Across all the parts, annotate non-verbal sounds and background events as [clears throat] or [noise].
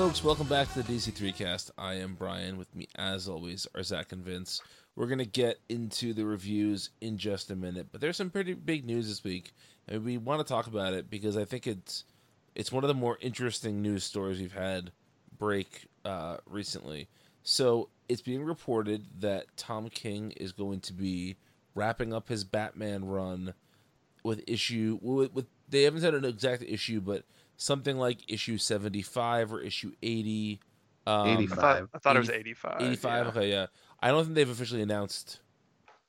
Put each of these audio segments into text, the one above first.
Folks, welcome back to the DC3 cast. I am Brian. With me, as always, are Zach and Vince. We're going to get into the reviews in just a minute, but there's some pretty big news this week, and we want to talk about it because I think it's it's one of the more interesting news stories we've had break uh, recently. So it's being reported that Tom King is going to be wrapping up his Batman run with issue with, with they haven't said an exact issue, but something like issue 75 or issue 80 um, 85. I thought, 80 it was 85. 85 yeah. okay yeah i don't think they've officially announced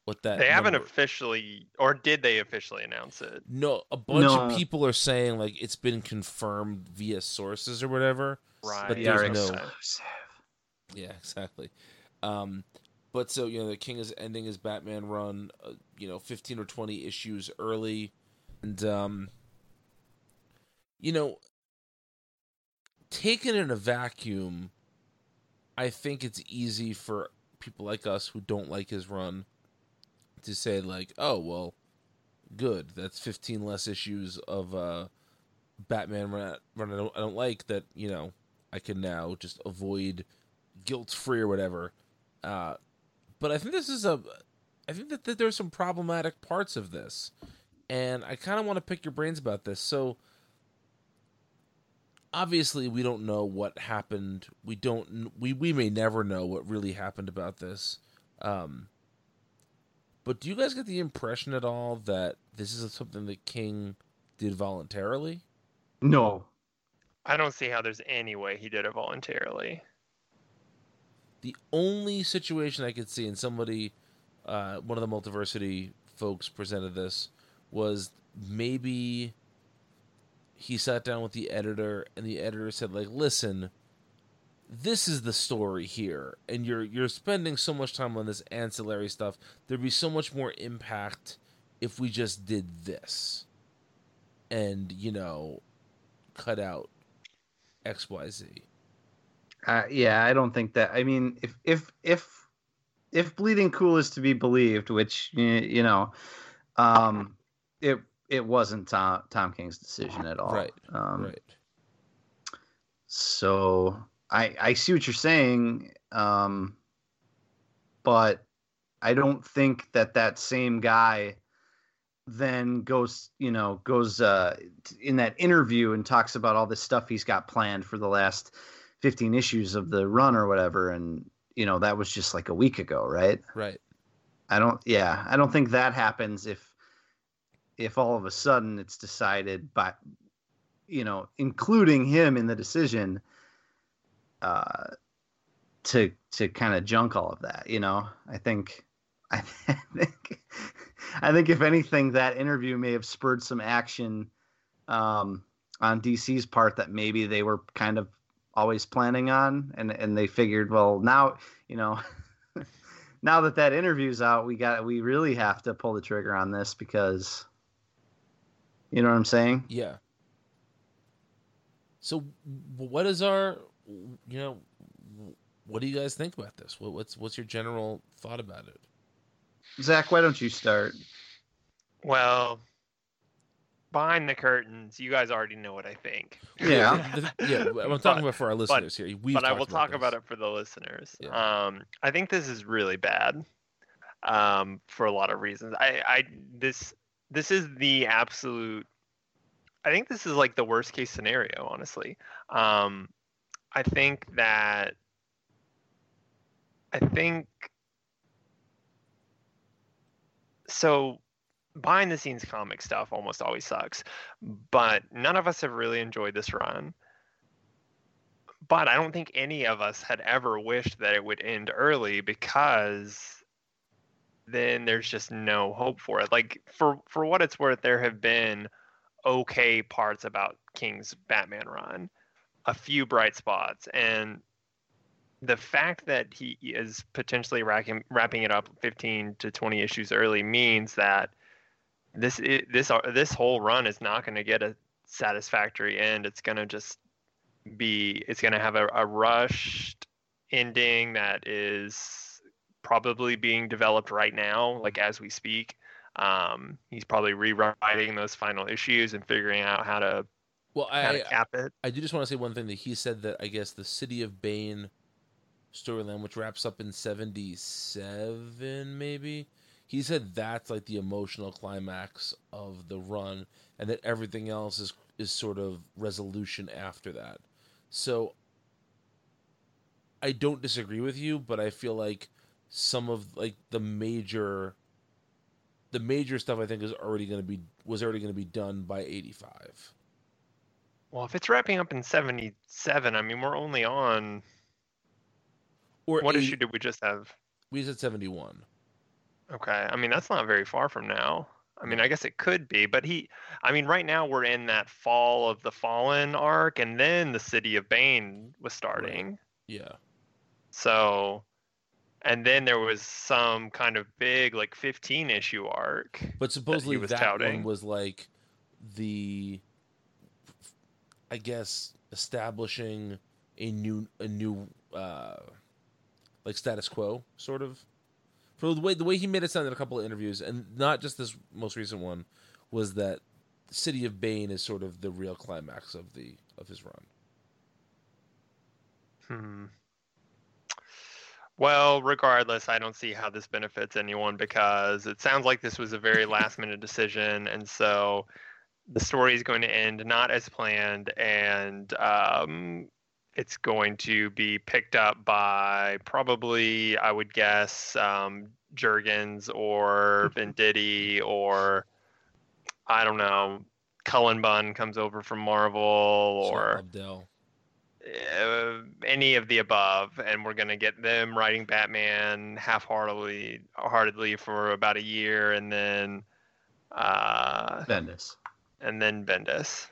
what that They haven't number- officially, or did they officially announce it? no a bunch No. of people are saying like it's been confirmed via sources or whatever Right. but Yeah, there's right. no Exclusive. yeah exactly um but so you know the king is ending his batman run uh, you know 15 or 20 issues early and um you know taken in a vacuum i think it's easy for people like us who don't like his run to say like oh well good that's 15 less issues of uh batman run, run I, don't, I don't like that you know i can now just avoid guilt free or whatever. Uh but i think this is a i think that, that there's some problematic parts of this and i kind of want to pick your brains about this. So obviously we don't know what happened we don't we we may never know what really happened about this um but do you guys get the impression at all that this is something that king did voluntarily No. I don't see how there's any way he did it voluntarily. the only situation i could see and somebody uh one of the multiversity folks presented this was maybe he sat down with the editor and the editor said like listen this is the story here and you're you're spending so much time on this ancillary stuff there'd be so much more impact if we just did this and you know cut out xyz Uh, yeah, I don't think that. I mean, if if if if Bleeding Cool is to be believed, which you know, um, it it wasn't Tom Tom King's decision at all. Right, Um, right. So I I see what you're saying, um, but I don't think that that same guy then goes you know goes uh, in that interview and talks about all this stuff he's got planned for the last 15 issues of the run or whatever. And you know that was just like a week ago right? Right. I don't yeah i don't think that happens if if all of a sudden it's decided by you know including him in the decision uh to to kind of junk all of that you know? I think [laughs] i think i think if anything that interview may have spurred some action um on dc's part that maybe they were kind of always planning on and and they figured well now you know [laughs] now that that interview's out we got we really have to pull the trigger on this because you know what i'm saying Yeah. So, what is our, you know, what do you guys think about this? What, what's what's your general thought about it? zach why don't you start Well, behind the curtains, you guys already know what I think. yeah [laughs] yeah. I'm talking about for our listeners here. We've but I talked will talk about it for the listeners. Yeah. Um, I think this is really bad, um, for a lot of reasons. I, I this this is the absolute. I think this is like the worst case scenario, honestly. Um, I think that. I think. So, behind the scenes comic stuff almost always sucks, but none of us have really enjoyed this run but I don't think any of us had ever wished that it would end early because then there's just no hope for it. Like for for what it's worth, there have been okay parts about King's Batman run, a few bright spots, and the fact that he is potentially racking, wrapping it up 15 to 20 issues early means that this this this whole run is not going to get a satisfactory end. It's going to just be it's going to have a, a rushed ending that is probably being developed right now like as we speak um, he's probably rewriting those final issues and figuring out how to Well, how I to cap it. I do just want to say one thing that he said that I guess the City of Bane storyline, which wraps up in seventy seven, maybe. He said that's like the emotional climax of the run, and that everything else is is sort of resolution after that. So I don't disagree with you, but I feel like some of like the major the major stuff I think is already going to be was already going to be done by 85. Well, if it's wrapping up in 77, I mean, we're only on. Or What 80 issue did we just have? we said 71. Okay. I mean, that's not very far from now. I mean, I guess it could be, but he, I mean, right now we're in that fall of the Fallen arc, and then the City of Bane was starting. Yeah. So, and then there was some kind of big, like 15 issue arc. But supposedly was that touting. one was like the I guess establishing a new a new uh like status quo sort of. For the way the way he made it sound in a couple of interviews and not just this most recent one was that City of Bane is sort of the real climax of the of his run. Hmm. Well, regardless, I don't see how this benefits anyone because it sounds like this was a very last minute decision. And so the story is going to end not as planned. And um, it's going to be picked up by probably, I would guess, um, Jurgens or [laughs] Venditti or I don't know, Cullen Bunn comes over from Marvel or Abdel. Uh, any of the above, and we're gonna get them writing Batman half-heartedly, heartedly for about a year, and then, uh, Bendis. and then Bendis.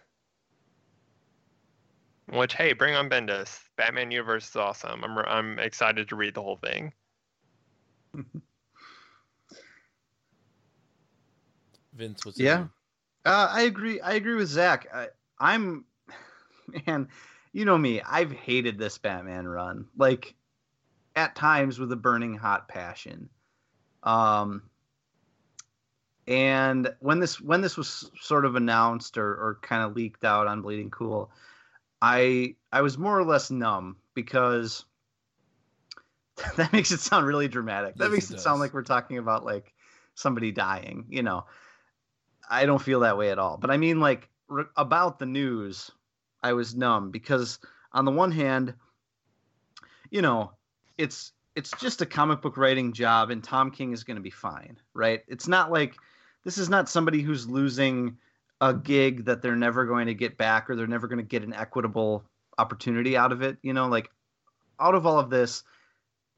Which, hey, bring on Bendis. Batman universe is awesome. I'm I'm excited to read the whole thing. [laughs] Vince what's Yeah. Uh, I agree. I agree with Zach. I, I'm, [laughs] man, you know me. I've hated this Batman run, like at times with a burning hot passion. Um, and when this when this was sort of announced or, or kind of leaked out on Bleeding Cool, I I was more or less numb because [laughs] that makes it sound really dramatic. That Yes, makes it it, sound like we're talking about like somebody dying, you know. I don't feel that way at all. But I mean, like re- about the news, I was numb because on the one hand, you know, it's it's just a comic book writing job, and Tom King is going to be fine, right? It's not like this is not somebody who's losing a gig that they're never going to get back, or they're never going to get an equitable opportunity out of it. You know, like out of all of this,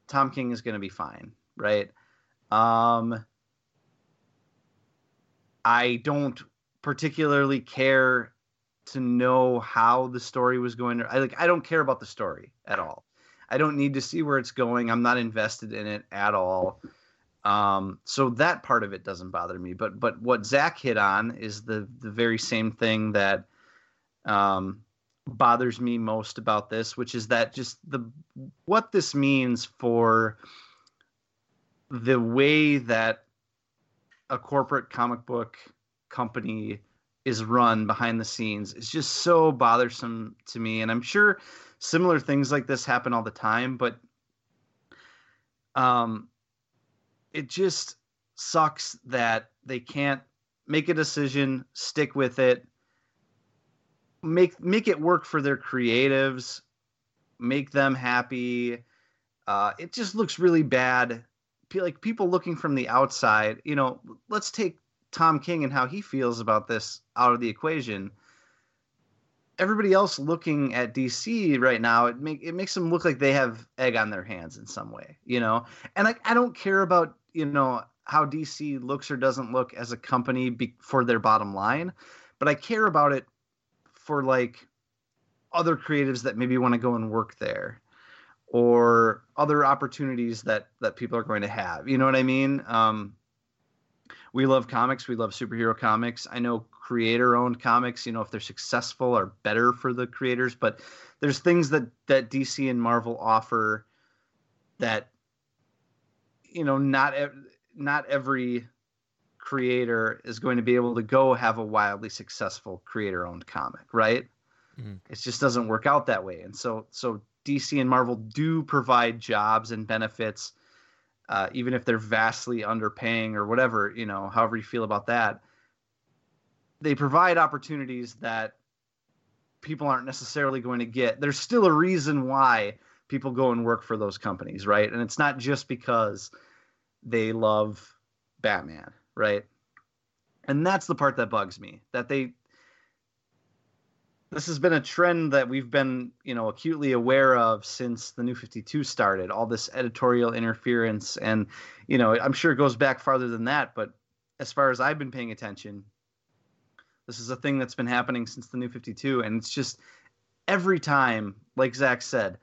Tom King is going to be fine, right? Um, I don't particularly care to know how the story was going to I like I don't care about the story at all. I don't need to see where it's going. I'm not invested in it at all. Um, so that part of it doesn't bother me. But but what Zach hit on is the the very same thing that um, bothers me most about this, which is that just the what this means for the way that a corporate comic book company is run behind the scenes is just so bothersome to me. And i'm sure similar things like this happen all the time but um it just sucks that they can't make a decision stick with it make make it work for their creatives make them happy. Uh it just looks really bad. Like people looking from the outside you know let's take tom king and how he feels about this out of the equation everybody else looking at dc right now it make it makes them look like they have egg on their hands in some way you know? And I, I don't care about you know how dc looks or doesn't look as a company be, for their bottom line but i care about it for like other creatives that maybe want to go and work there or other opportunities that that people are going to have you know what i mean? Um we love comics we love superhero comics i know creator owned comics you know if they're successful are better for the creators but there's things that that dc and marvel offer that you know not not every creator is going to be able to go have a wildly successful creator owned comic, right? Mhm. It just doesn't work out that way. And so so DC and Marvel do provide jobs and benefits, uh, even if they're vastly underpaying or whatever, you know, however you feel about that. They provide opportunities that people aren't necessarily going to get. There's still a reason why people go and work for those companies, right? And it's not just because they love Batman, right? And that's the part that bugs me that they this has been a trend that we've been, you know, acutely aware of since the new 52 started, all this editorial interference and, you know, I'm sure it goes back farther than that, but as far as I've been paying attention, this is a thing that's been happening since the new 52 and it's just every time, like Zach said,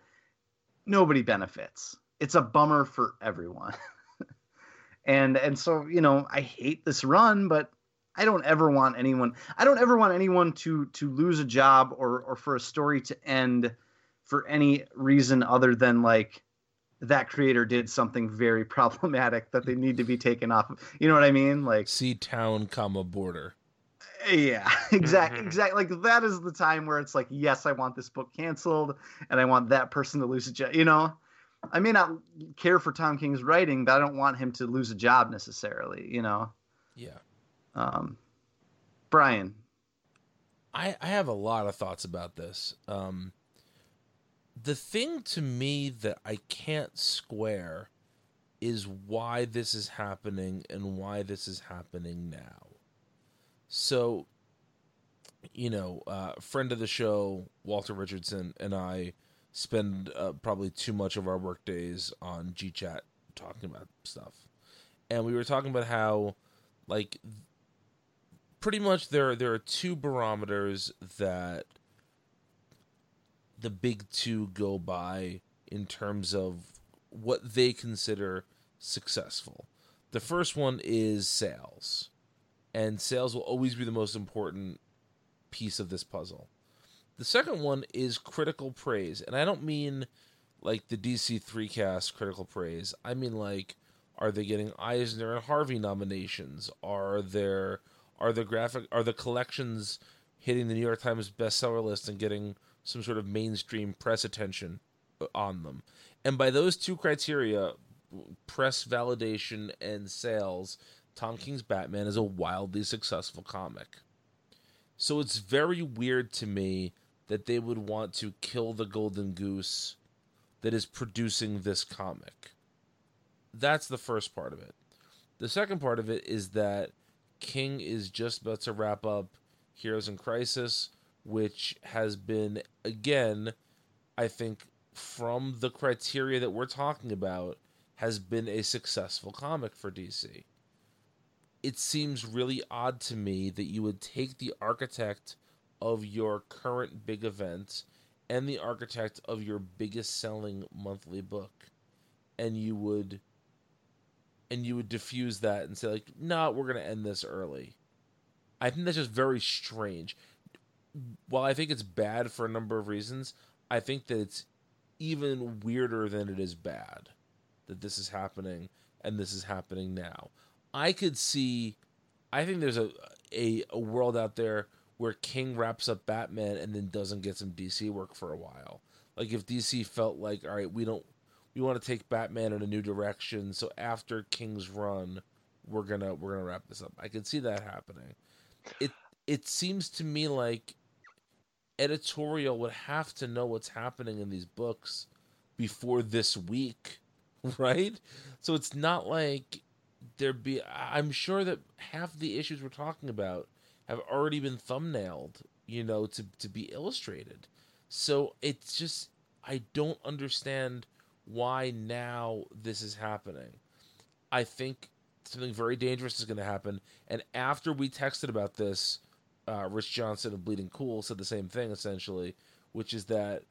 nobody benefits. It's a bummer for everyone. [laughs] and and so, you know, I hate this run, but I don't ever want anyone I don't ever want anyone to to lose a job or or for a story to end for any reason other than like that creator did something very [laughs] problematic that they need to be taken off. of. You know what I mean? Like See town, comma border. yeah, [laughs] exactly, exactly. Mm-hmm. Like that is the time where it's like, yes, I want this book canceled, and I want that person to lose a job. You know, I may not care for Tom King's writing, but I don't want him to lose a job necessarily. You know, Yeah. Um, Brian. I, I have a lot of thoughts about this. Um, the thing to me that I can't square is why this is happening and why this is happening now. So, you know, uh, friend of the show, Walter Richardson, and I spend uh, probably too much of our work days on GChat talking about stuff. And we were talking about how, like, pretty much there there are two barometers that the big two go by in terms of what they consider successful. The first one is sales. And sales will always be the most important piece of this puzzle. The second one is critical praise. And I don't mean like the DC 3 cast critical praise. I mean like are they getting Eisner and Harvey nominations? Are there are the graphic are the collections hitting the New York Times bestseller list and getting some sort of mainstream press attention uh, on them? And by those two criteria, press validation and sales, Tom King's Batman is a wildly successful comic. So it's very weird to me that they would want to kill the golden goose that is producing this comic. That's the first part of it. The second part of it is that King is just about to wrap up Heroes in Crisis, which has been, again, I think, from the criteria that we're talking about, has been a successful comic for DC. It seems really odd to me that you would take the architect of your current big event and the architect of your biggest selling monthly book and you would and you would diffuse that and say like no we're going to end this early. I think that's just very strange. While i think it's bad for a number of reasons i think that it's even weirder than it is bad that this is happening and this is happening now. I could see i think there's a a, a world out there where king wraps up batman and then doesn't get some dc work for a while. Like if dc felt like all right we don't we want to take Batman in a new direction. So after King's Run, we're gonna we're gonna wrap this up. I can see that happening. It it seems to me like editorial would have to know what's happening in these books before this week, [laughs] right? So it's not like there be. I'm sure that half the issues we're talking about have already been thumbnailed, you know, to to be illustrated. So it's just I don't understand why now this is happening. I think something very dangerous is going to happen. And after we texted about this, uh, Rich Johnston of Bleeding Cool said the same thing essentially, which is that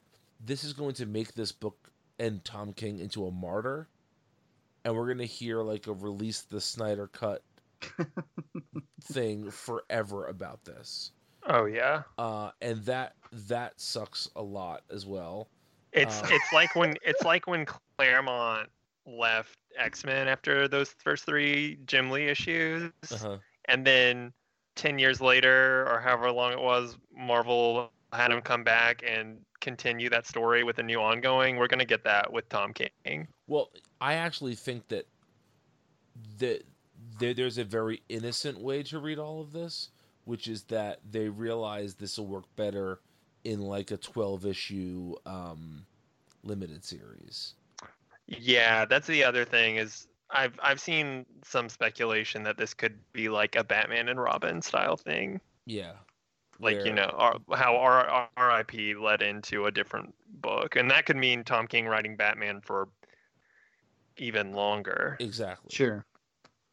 this is going to make this book and Tom King into a martyr. And we're going to hear like a release the Snyder cut [laughs] thing forever about this. Oh yeah. Uh, and that that sucks a lot as well. It's Uh, it's like when it's like when Claremont left X Men after those first three Jim Lee issues, Uh-huh. and then ten years later, or however long it was, Marvel had him come back and continue that story with a new ongoing. We're gonna get that with Tom King. Well, I actually think that that there, there's a very innocent way to read all of this, which is that they realize this will work better in like a 12 issue um, limited series. Yeah, that's the other thing is I've I've seen some speculation that this could be like a Batman and Robin style thing. Yeah. like where- you know R- how R- RIP led into a different book, and that could mean Tom King writing Batman for even longer. Exactly. Sure.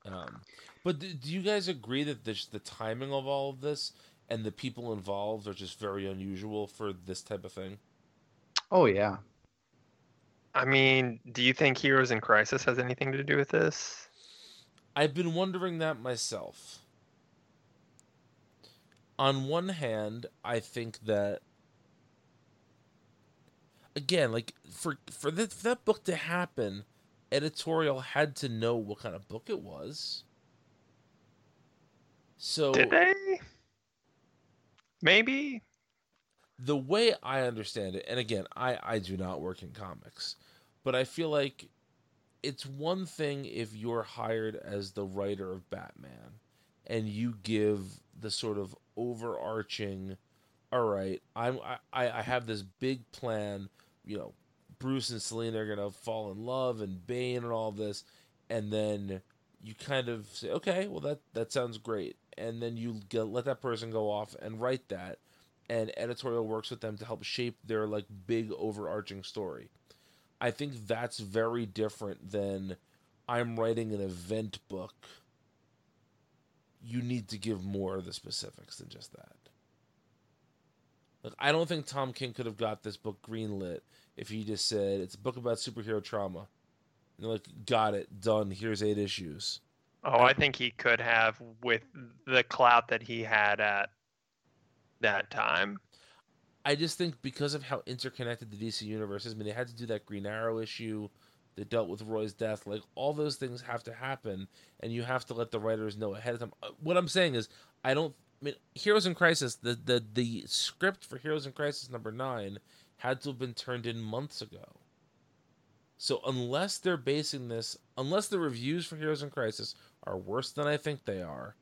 Um, but do, do you guys agree that this, the timing of all of this and the people involved are just very unusual for this type of thing? Oh yeah. I mean, do you think Heroes in Crisis has anything to do with this? I've been wondering that myself. On one hand, I think that again, like for for that for that book to happen, editorial had to know what kind of book it was. So Did they? Maybe. the way I understand it, and again, I I do not work in comics, but I feel like it's one thing if you're hired as the writer of Batman and you give the sort of overarching all right, I'm I, I have this big plan, you know, Bruce and Selena are gonna fall in love and Bane and all this, and then you kind of say, okay, well that that sounds great, and then you get, let that person go off and write that, and editorial works with them to help shape their like big overarching story. I think that's very different than I'm writing an event book. You need to give more of the specifics than just that. Like I don't think Tom King could have got this book greenlit if he just said it's a book about superhero trauma. And like, got it, done. Here's eight issues. Oh, I think he could have with the clout that he had at that time. I just think because of how interconnected the DC universe is, I mean, they had to do that Green Arrow issue that dealt with Roy's death. Like all those things have to happen, and you have to let the writers know ahead of time. Uh, What I'm saying is, I don't. I mean, Heroes in Crisis, the the the script for Heroes in Crisis number nine had to have been turned in months ago. So unless they're basing this, unless the reviews for Heroes in Crisis are worse than I think they are,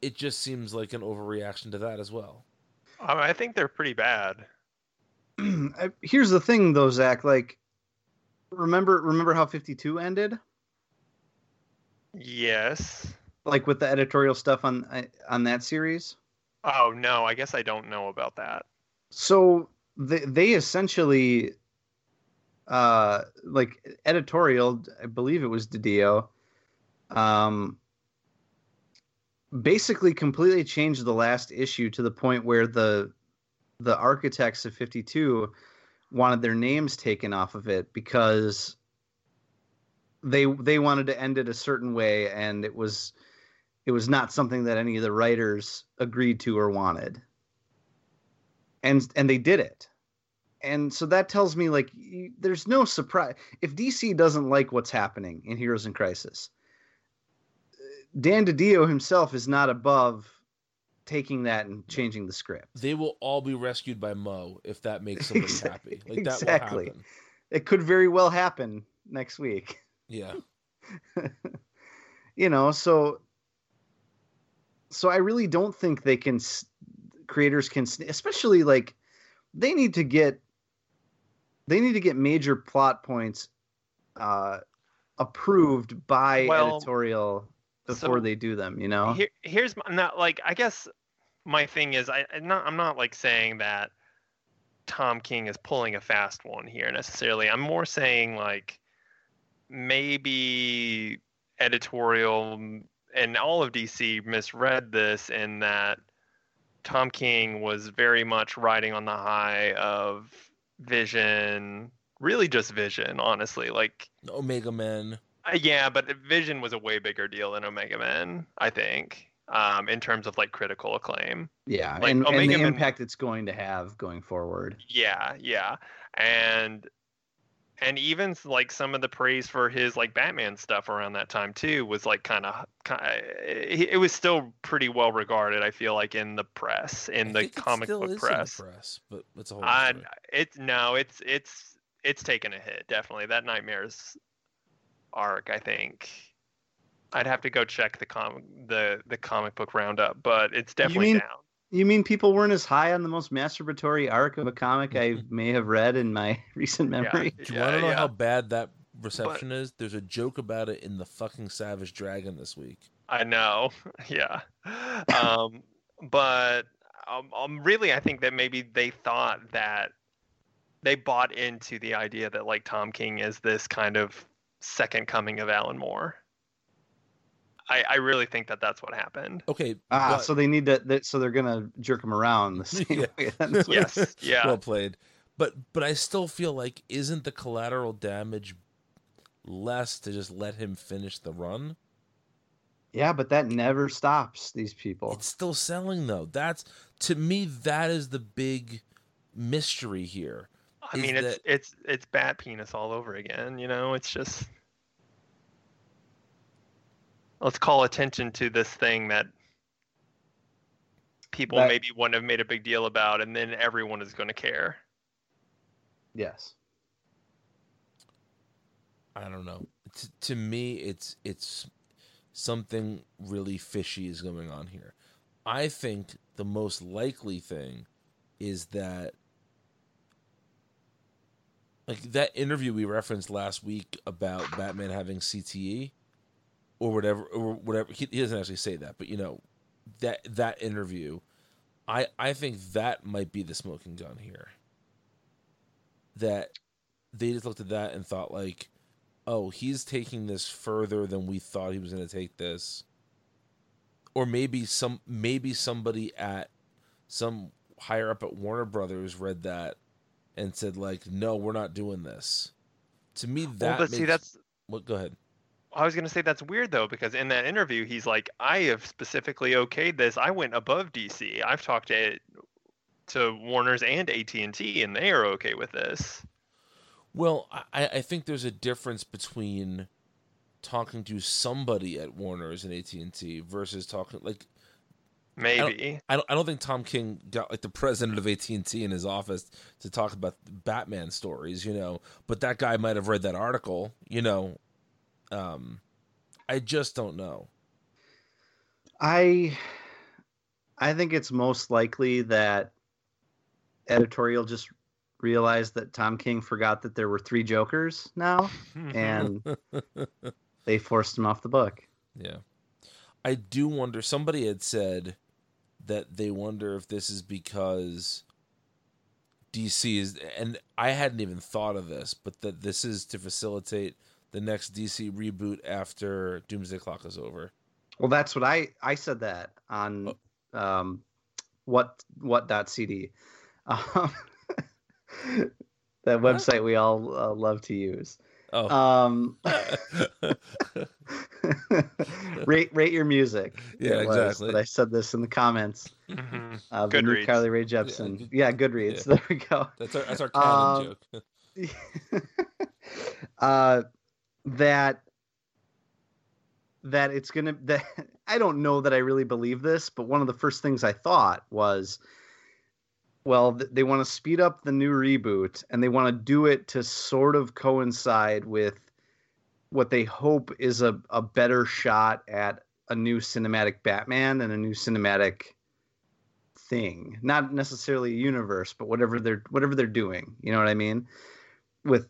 it just seems like an overreaction to that as well. I, I think they're pretty bad. [clears throat] Here's the thing, though, Zach. Like, remember, remember how 52 ended? Yes. Like with the editorial stuff on on that series. Oh no, I guess I don't know about that. So they they essentially, uh, like editorial. I believe it was Didio. Um, basically completely changed the last issue to the point where the the architects of 52 wanted their names taken off of it because they they wanted to end it a certain way and it was it was not something that any of the writers agreed to or wanted. And and they did it. And so that tells me like there's no surprise if dc doesn't like what's happening in heroes in crisis dan didio himself is not above taking that and changing the script they will all be rescued by Mo if that makes [laughs] somebody Exact- happy. Like that exactly. will happen. it could very well happen next week Yeah. [laughs] you know so so i really don't think they can creators can especially like they need to get they need to get major plot points uh approved by Well, editorial before so they do them you know Here, here's my, not like I guess my thing is I I'm not I'm not like saying that Tom King is pulling a fast one here necessarily. I'm more saying like maybe editorial and all of DC misread this in that Tom King was very much riding on the high of Vision, really just Vision, honestly. Like Omega Men. Uh, yeah, but Vision was a way bigger deal than Omega Men, I think, um, in terms of like critical acclaim. yeah like, and, and Omega the Man- impact it's going to have going forward Yeah, yeah, and and even like some of the praise for his like Batman stuff around that time too was like kind of it was still pretty well regarded. I feel like in the press, in I the think it comic still book is in the press. press, but it's a whole. I, story. it's no, it's it's it's taken a hit definitely. That Nightmares arc, I think. I'd have to go check the comic the the comic book roundup, but it's definitely mean- down. You mean people weren't as high on the most masturbatory arc of a comic I [laughs] may have read in my [laughs] recent memory? Do you Yeah, want to know yeah. how bad that reception is? There's a joke about it in the fucking Savage Dragon this week. I know. [laughs] Yeah. Um, but um, um, really, I think that maybe they thought that they bought into the idea that like Tom King is this kind of second coming of Alan Moore. I, I really think that that's what happened. Okay, Ah, but- so they need to. That, so they're gonna jerk him around the [laughs] same Yeah. way. [laughs] Yes. Yeah. well played. But but I still feel like isn't the collateral damage less to just let him finish the run? yeah, but that never stops these people. It's still selling though. That's to me that is the big mystery here. I is mean, it's that- it's it's bat penis all over again. You know, it's just let's call attention to this thing that people That- maybe wouldn't have made a big deal about, and then everyone is going to care. Yes. I don't know. T- to me, it's it's something really fishy is going on here. I think the most likely thing is that like that interview we referenced last week about Batman having CTE or whatever or whatever he, he doesn't actually say that, but you know that that interview I I think that might be the smoking gun here. That they just looked at that and thought like oh, he's taking this further than we thought he was going to take this. Or maybe some maybe somebody at some higher up at Warner Brothers read that and said like, "No, we're not doing this." To me that well, but see, that's what go ahead. I was going to say that's weird though, because in that interview, he's like, "I have specifically okayed this. I went above DC. I've talked to to Warner's and AT and T, and they are okay with this." Well, I, I think there's a difference between talking to somebody at Warner's and AT and T versus talking like Maybe. I don't I don't think Tom King got like the president of AT and T in his office to talk about Batman stories, you know. But that guy might have read that article, you know. Um, I just don't know. I I think it's most likely that editorial just realized that Tom King forgot that there were three Jokers now, [laughs] and [laughs] they forced him off the book. Yeah. I do wonder somebody had said that they wonder if this is because DC is and I hadn't even thought of this, but that this is to facilitate the next DC reboot after Doomsday Clock is over. Well, that's what I I said that on um, what what dot cd, um, [laughs] that website we all uh, love to use. Oh. Um, [laughs] rate rate your music. Yeah, it was, exactly. But I said this in the comments. Mhm. of the new Goodreads. Carly Rae Jepsen. [laughs] good- Yeah, Goodreads. yeah. There we go. That's our that's our canon Um, joke. [laughs] uh, that that it's gonna that I don't know that I really believe this, but one of the first things I thought was, well, th- they want to speed up the new reboot and they want to do it to sort of coincide with what they hope is a, a better shot at a new cinematic Batman and a new cinematic thing not necessarily a universe but whatever they're whatever they're doing you know what i mean with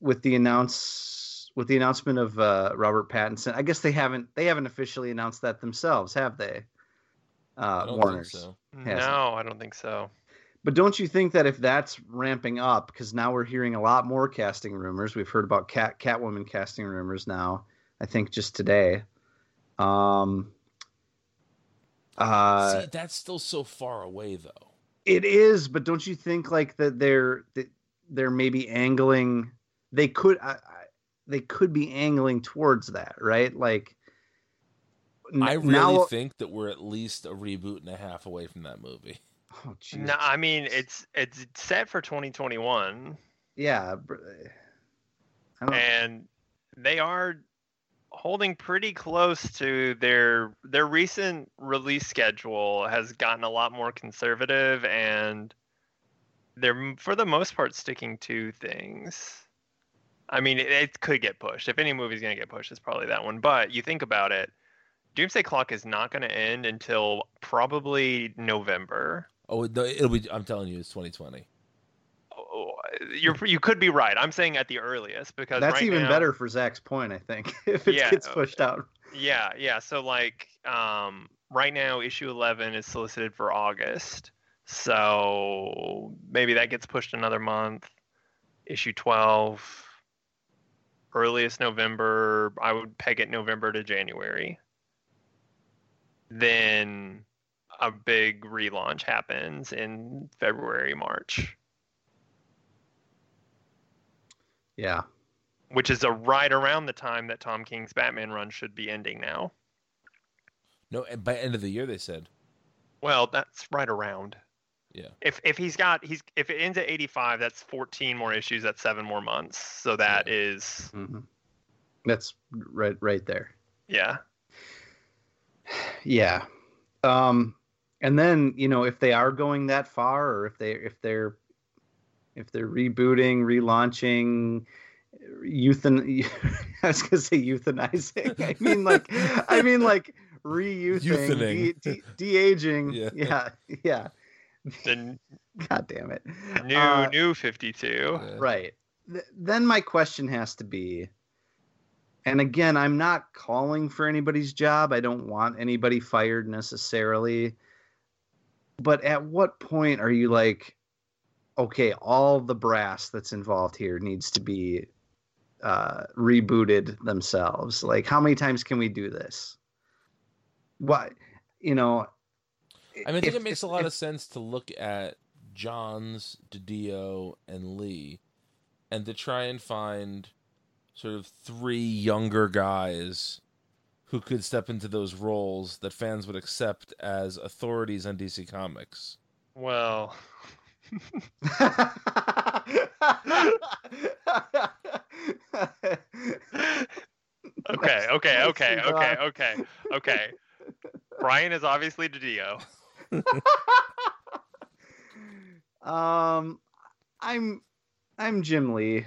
with the announce with the announcement of uh, robert pattinson i guess they haven't they haven't officially announced that themselves have they I uh don't think warner's so. Hasn't. No, I don't think so. But don't you think that if that's ramping up because now we're hearing a lot more casting rumors we've heard about cat catwoman casting rumors now i think just today um uh See, that's still so far away though. It is, but don't you think like that they're that they're maybe angling? They could, I, I, they could be angling towards that, right? Like, n- I really now, think that we're at least a reboot and a half away from that movie. Oh, No, I mean it's it's set for 2021. yeah, br- I don't- and they are holding pretty close to their their recent release schedule has gotten a lot more conservative and they're for the most part sticking to things. I mean it, it could get pushed. If any movie's going to get pushed it's probably that one. But you think about it doomsday clock is not going to end until probably november Oh, no, it'll be. I'm telling you, it's 2020. Oh, you're you could be right i'm saying at the earliest because That's right even now- better for Zach's point, I think, [laughs] if it Yeah, gets pushed out. Yeah, yeah. So like um right now issue 11 is solicited for August. So maybe that gets pushed another month. Issue 12 earliest November, I would peg it November to January. Then a big relaunch happens in February, March, Yeah. which is a right around the time that Tom King's Batman run should be ending now. No, and by end of the year they said. Well, that's right around. Yeah. If if he's got he's if it ends at 85, that's 14 more issues. That's seven more months. So that is hmm That's right, right there. yeah. [sighs] Yeah. Um, and then you know if they are going that far, or if they if they're if they're rebooting, relaunching, euthan [laughs] I was gonna say euthanizing. I mean like I mean like reusing, de- de- de-aging [laughs] Yeah. yeah, yeah. The n- [laughs] God damn it. new Uh, new 52. Yeah. Right. Th- then my question has to be and again, I'm not calling for anybody's job. I don't want anybody fired necessarily. But at what point are you like, okay, all the brass that's involved here needs to be uh, rebooted themselves? Like, how many times can we do this? What, you know? I mean, I think if- it makes a lot if- of sense to look at Johns, DiDio, and Lee, and to try and find sort of three younger guys who could step into those roles that fans would accept as authorities on DC Comics. Well, [laughs] okay, okay, okay, okay, okay, okay. Brian is obviously Didio. [laughs] um, I'm I'm Jim Lee.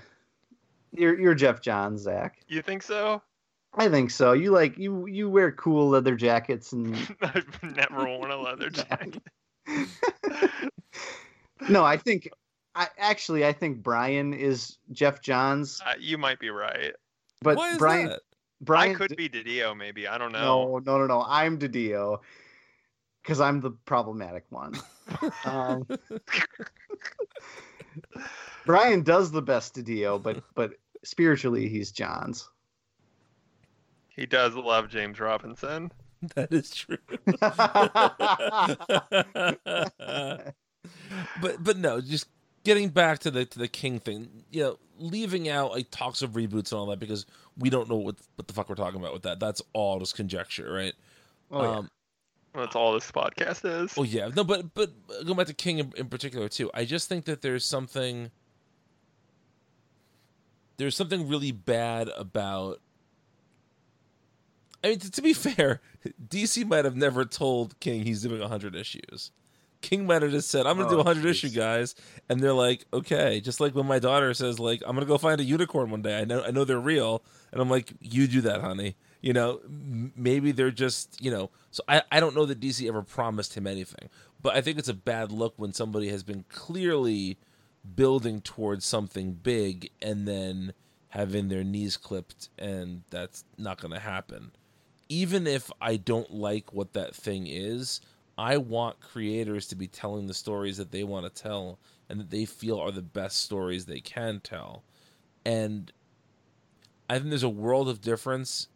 You're you're Geoff Johns, Zach. You think so? I think so. You like you you wear cool leather jackets and [laughs] I've never worn a leather [laughs] jacket. no, I think I actually I think Brian is Geoff Johns, Uh, you might be right. but Why is Brian that? Brian I could be Didio, maybe. I don't know. no no no no I'm Didio because I'm the problematic one. [laughs] um, Brian does the best Didio, but but spiritually he's Johns. He does love James Robinson. [laughs] That is true. [laughs] but but no, just getting back to the to the King thing. You know, leaving out like talks of reboots and all that because we don't know what what the fuck we're talking about with that. That's all just conjecture, right? Oh, yeah. um, That's all this podcast is. well, yeah, no, but but going back to King in, in particular too, I just think that there's something there's something really bad about. I mean, to, to be fair, DC might have never told King he's doing 100 issues. King might have just said, "I'm going to do Oh, do 100 jeez. issue, guys," and they're like, "Okay." Just like when my daughter says, "Like, I'm going to go find a unicorn one day. I know, I know they're real," and I'm like, "You do that, honey." You know, m- maybe they're just, you know. So I, I don't know that DC ever promised him anything, but I think it's a bad look when somebody has been clearly building towards something big and then having their knees clipped, and that's not going to happen. Even if I don't like what that thing is, I want creators to be telling the stories that they want to tell and that they feel are the best stories they can tell. And I think there's a world of difference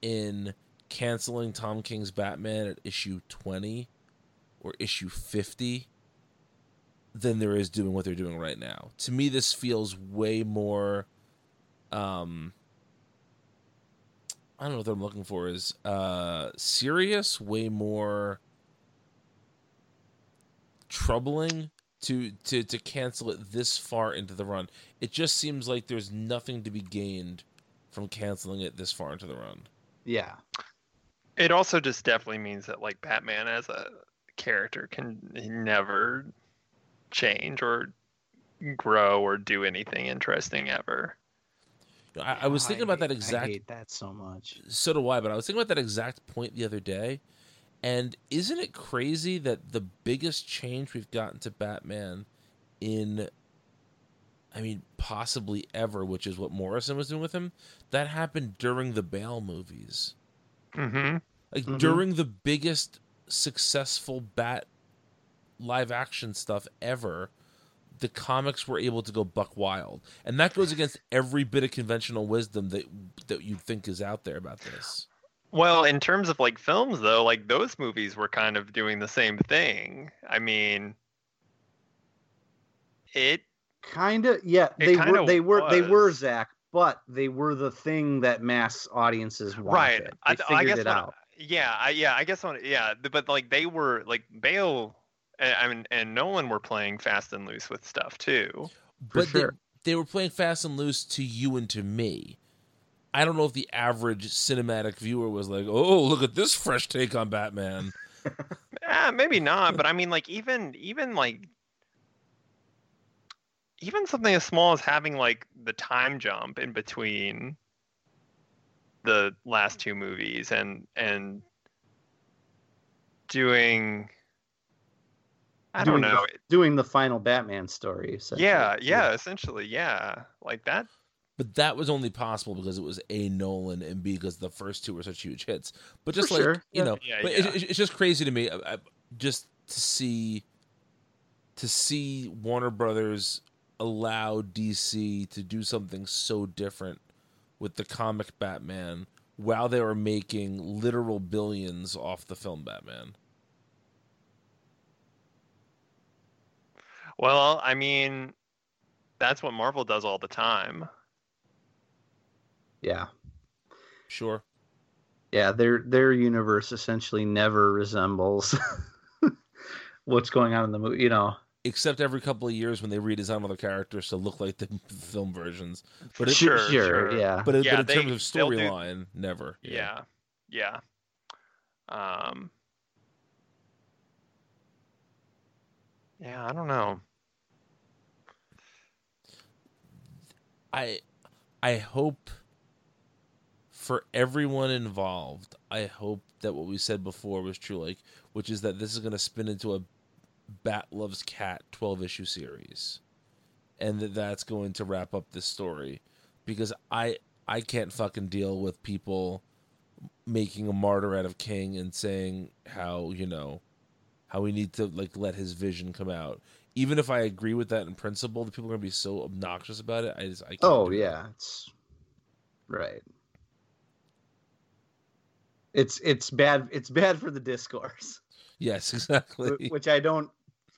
in canceling Tom King's Batman at issue 20 or issue 50 than there is doing what they're doing right now. To me this feels way more um I don't know what I'm looking for is uh serious, way more troubling to to to cancel it this far into the run. It just seems like there's nothing to be gained from canceling it this far into the run. Yeah. It also just definitely means that like Batman as a character can never change or grow or do anything interesting ever. You know, I, I was thinking about hate- that exact. I hate that so much. So do I, but I was thinking about that exact point the other day. And isn't it crazy that the biggest change we've gotten to Batman in I mean, possibly ever, which is what Morrison was doing with him, that happened during the Bale movies. Mm-hmm. Like Mhm. during the biggest successful Bat live action stuff ever, the comics were able to go buck wild. And that goes against every bit of conventional wisdom that that you think is out there about this. Well, in terms of like films though, like those movies were kind of doing the same thing. I mean, it Kind of, yeah. They were, they were, they were. Zach, but they were the thing that mass audiences wanted. right. They I, figured I guess it what- out. Yeah, I, yeah, I guess what, yeah, but like they were like Bale, and, I mean, and Nolan were playing fast and loose with stuff too. But sure. they, they were playing fast and loose to you and to me. I don't know if the average cinematic viewer was like, "Oh, look at this fresh take on Batman." [laughs] Yeah, maybe not, but I mean, like even even like even something as small as having like the time jump in between the last two movies and and doing I don't Doing the- know. Doing the final Batman story. essentially. Yeah, yeah, essentially, yeah. Like that But that was only possible because it was a Nolan and B because the first two were such huge hits. But just For like sure, you yeah. know, Yeah, but yeah. It, it's just crazy to me. I, I, just to see to see Warner Brothers allow DC to do something so different with the comic Batman while they were making literal billions off the film Batman. Well, I mean that's what Marvel does all the time. Yeah. Sure. Yeah, their their universe essentially never resembles [laughs] what's going on in the movie. You know, Except every couple of years when they redesign all the characters to look like the film versions. But it, Sure, sure, sure. yeah. but, it, Yeah, but in they- terms of they'll do- storyline, never. Yeah. Yeah. Um Yeah, I don't know. I I hope for everyone involved, I hope that what we said before was true, like which is that this is gonna spin into a Bat Loves Cat twelve issue series. And that that's going to wrap up this story. Because I I can't fucking deal with people making a martyr out of King and saying how, you know, how we need to like let his vision come out. Even if I agree with that in principle, the people are gonna be so obnoxious about it. I just I can't Oh it. yeah, it's right. It's it's bad. It's bad for the discourse, Yes, [laughs] exactly. which I don't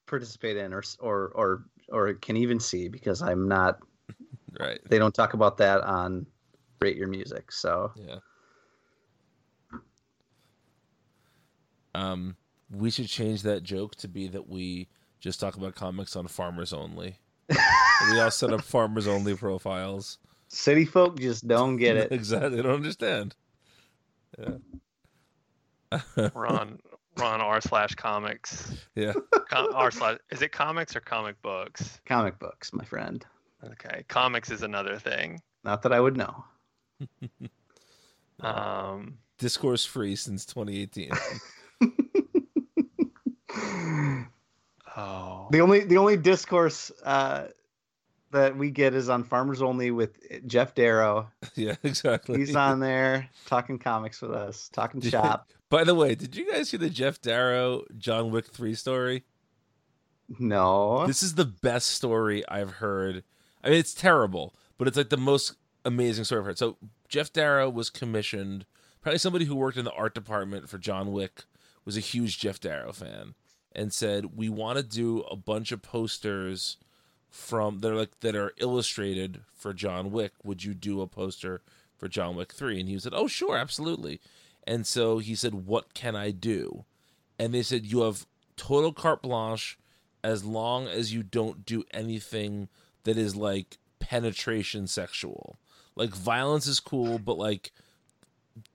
participate in or or or or can even see because I'm not. [laughs] right. They don't talk about that on rate your music. So Yeah. Um, we should change that joke to be that we just talk about comics on farmers only. [laughs] we all set up farmers only profiles. city folk just don't get it. [laughs] exactly. They don't understand. Yeah. We're on r slash comics. yeah. Com- r slash is it comics or comic books? Comic books, my friend. Okay. Comics is another thing. Not that I would know. [laughs] Um Discourse free since 2018. Oh The only the only discourse uh, that we get is on Farmers Only with Geof Darrow. [laughs] yeah, exactly. He's on there talking comics with us, talking shop. By the way, did you guys see the Geof Darrow John Wick 3 story? No, This is the best story I've heard. I mean, it's terrible, but it's like the most amazing story I've heard. So Geof Darrow was commissioned, probably somebody who worked in the art department for John Wick, was a huge Geof Darrow fan, and said, "We want to do a bunch of posters from that are like that are illustrated for John Wick. Would you do a poster for John Wick 3?" And he said, "Oh, sure, absolutely." And so he said, "What can I do?" And they said, "You have total carte blanche." as long as you don't do anything that is like penetration sexual. Like violence is cool, but like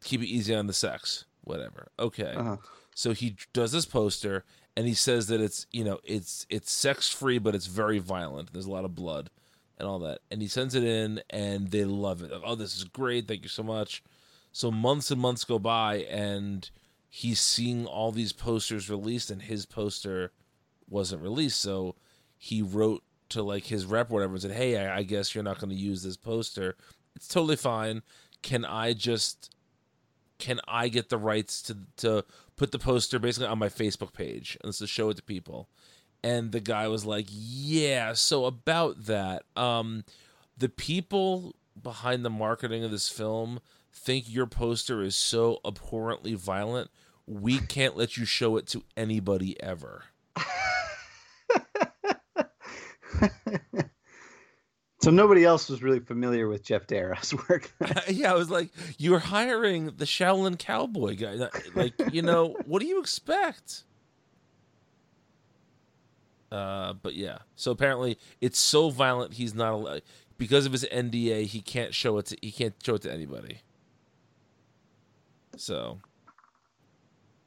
keep it easy on the sex, whatever. Okay. Uh-huh. So he does this poster and he says that it's, you know, it's it's sex free but it's very violent. There's a lot of blood and all that. And he sends it in and they love it. Oh, this is great. Thank you so much. So months and months go by and he's seeing all these posters released and his poster wasn't released. So he wrote to like his rep or whatever and said, Hey, I, I guess you're not going to use this poster. It's totally fine. Can I just can I get the rights to to put the poster basically on my Facebook page and to show it to people? And the guy was like, "Yeah, so about that, um the people behind the marketing of this film think your poster is so abhorrently violent, we can't let you show it to anybody ever." [laughs] so nobody else was really familiar with Geof Darrow's [laughs] work. [laughs] yeah, I was like, you're hiring the Shaolin Cowboy guy. Like, you know, [laughs] what do you expect? Uh, but yeah. So apparently, it's so violent he's not allowed because of his NDA. He can't show it to he can't show it to anybody. So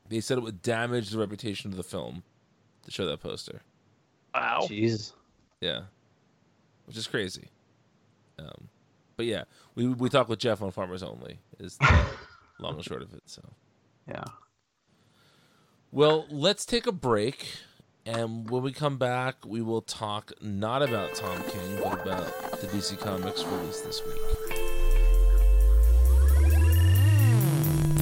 they said it would damage the reputation of the film to show that poster. Wow. Jeez. Yeah, which is crazy. Um, but yeah, we we talk with Geof on Farmers Only is the [laughs] long and short of it. So Yeah. well, let's take a break, and when we come back, we will talk not about Tom King, but about the DC Comics release this week.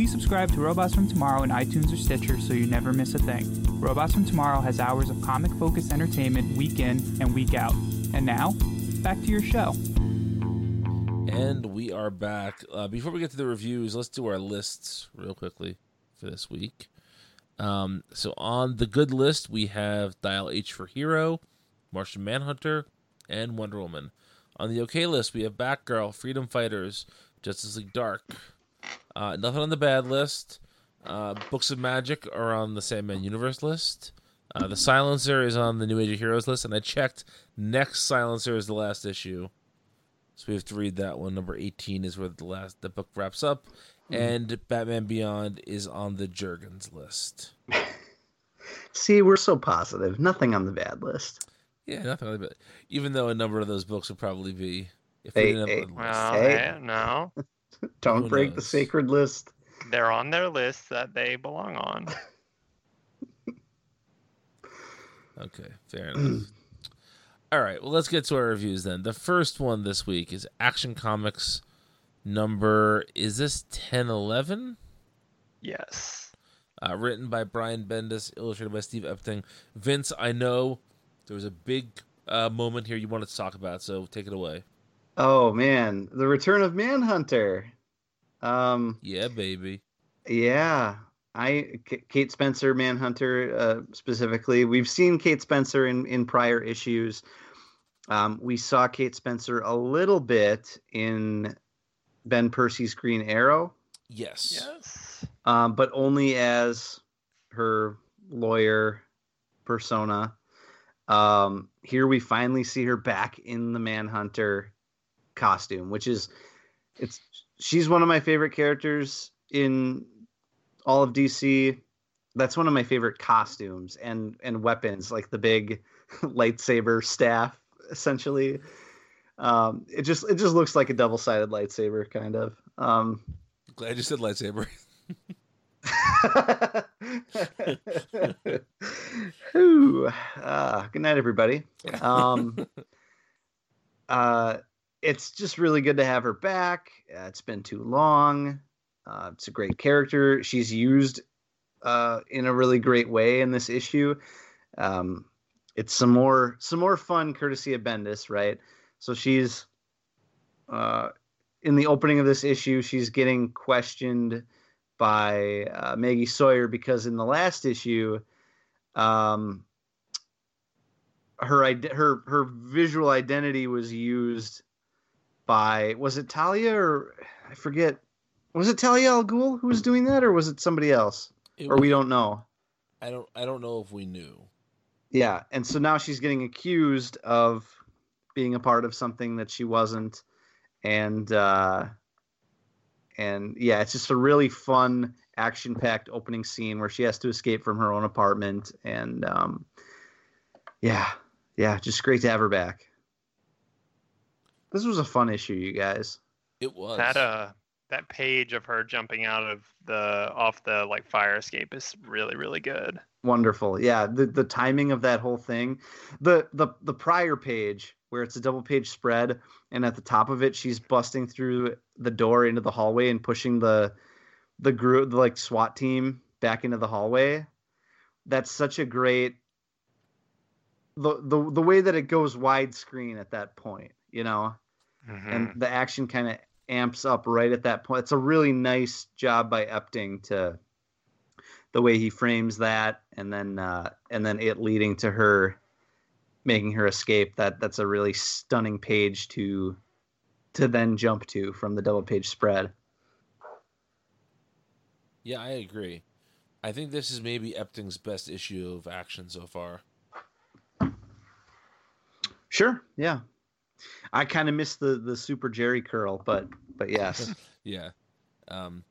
Please subscribe to Robots from Tomorrow in iTunes or Stitcher so you never miss a thing. Robots from Tomorrow has hours of comic focused entertainment week in and week out. And now, back to your show. And we are back. Uh, before we get to the reviews, let's do our lists real quickly for this week. Um, so on the good list, we have Dial H for Hero, Martian Manhunter, and Wonder Woman. On the okay list, we have Batgirl, Freedom Fighters, Justice League Dark. Uh, nothing on the bad list. Uh, Books of Magic are on the Sandman Universe list. Uh, the Silencer is on the New Age of Heroes list, and I checked. Next Silencer is the last issue. So we have to read that one. Number eighteen is where the last the book wraps up, and Batman Beyond is on the Jurgens list. [laughs] See, we're so positive. Nothing on the bad list. Yeah, nothing like that. Even though a number of those books would probably be if we Hey, didn't have hey. a list. Well, Hey. hey, no, [laughs] [laughs] Don't Who break the sacred list. they're on their list that they belong on. [laughs] Okay, fair enough. [clears throat] All right, well, let's get to our reviews then. The first one this week is Action Comics number. Is this ten eleven? Yes. uh, written by Brian Bendis, illustrated by Steve Epting. Vince, I know there was a big uh, moment here you wanted to talk about, so take it away. Oh man, the return of Manhunter. Um, Yeah, baby. yeah, I K- Kate Spencer, Manhunter uh, specifically. We've seen Kate Spencer in in prior issues. Um, we saw Kate Spencer a little bit in Ben Percy's Green Arrow, Yes. Yes. um, but only as her lawyer persona. Um, here we finally see her back in the Manhunter costume, which is it's she's one of my favorite characters in all of DC. That's one of my favorite costumes and and weapons, like the big [laughs] lightsaber staff, essentially. Um, it just it just looks like a double sided lightsaber, kind of. Um, Glad you said lightsaber. [laughs] Ooh, uh, good night, everybody. [laughs] Um, uh, it's just really good to have her back. Uh, it's been too long. Uh, it's a great character. She's used uh, in a really great way in this issue. Um, it's some more some more fun courtesy of Bendis, right? So she's uh, in the opening of this issue, she's getting questioned by uh, Maggie Sawyer because in the last issue, um, her her her visual identity was used by was it Talia or I forget was it Talia al Ghul who was doing that or was it somebody else It or was- we don't know. I don't. I don't know if we knew. Yeah, and so now she's getting accused of being a part of something that she wasn't, and uh, and yeah, it's just a really fun, action-packed opening scene where she has to escape from her own apartment, and um, yeah, yeah, just great to have her back. This was a fun issue, you guys. It was That uh that page of her jumping out of the off the like fire escape is really really good. Wonderful. Yeah, the the timing of that whole thing. The the the prior page where it's a double page spread and at the top of it she's busting through the door into the hallway and pushing the the group the like SWAT team back into the hallway. That's such a great the the the way that it goes widescreen at that point, you know, Mhm. and the action kind of amps up right at that point. It's a really nice job by Epting to the way he frames that, and then uh, and then it leading to her making her escape. That that's a really stunning page to to then jump to from the double page spread. Yeah, I agree. I think this is maybe Epting's best issue of action so far. Sure, yeah. I kind of missed the the super Jerry curl, but but yes, [laughs] Yeah. Um,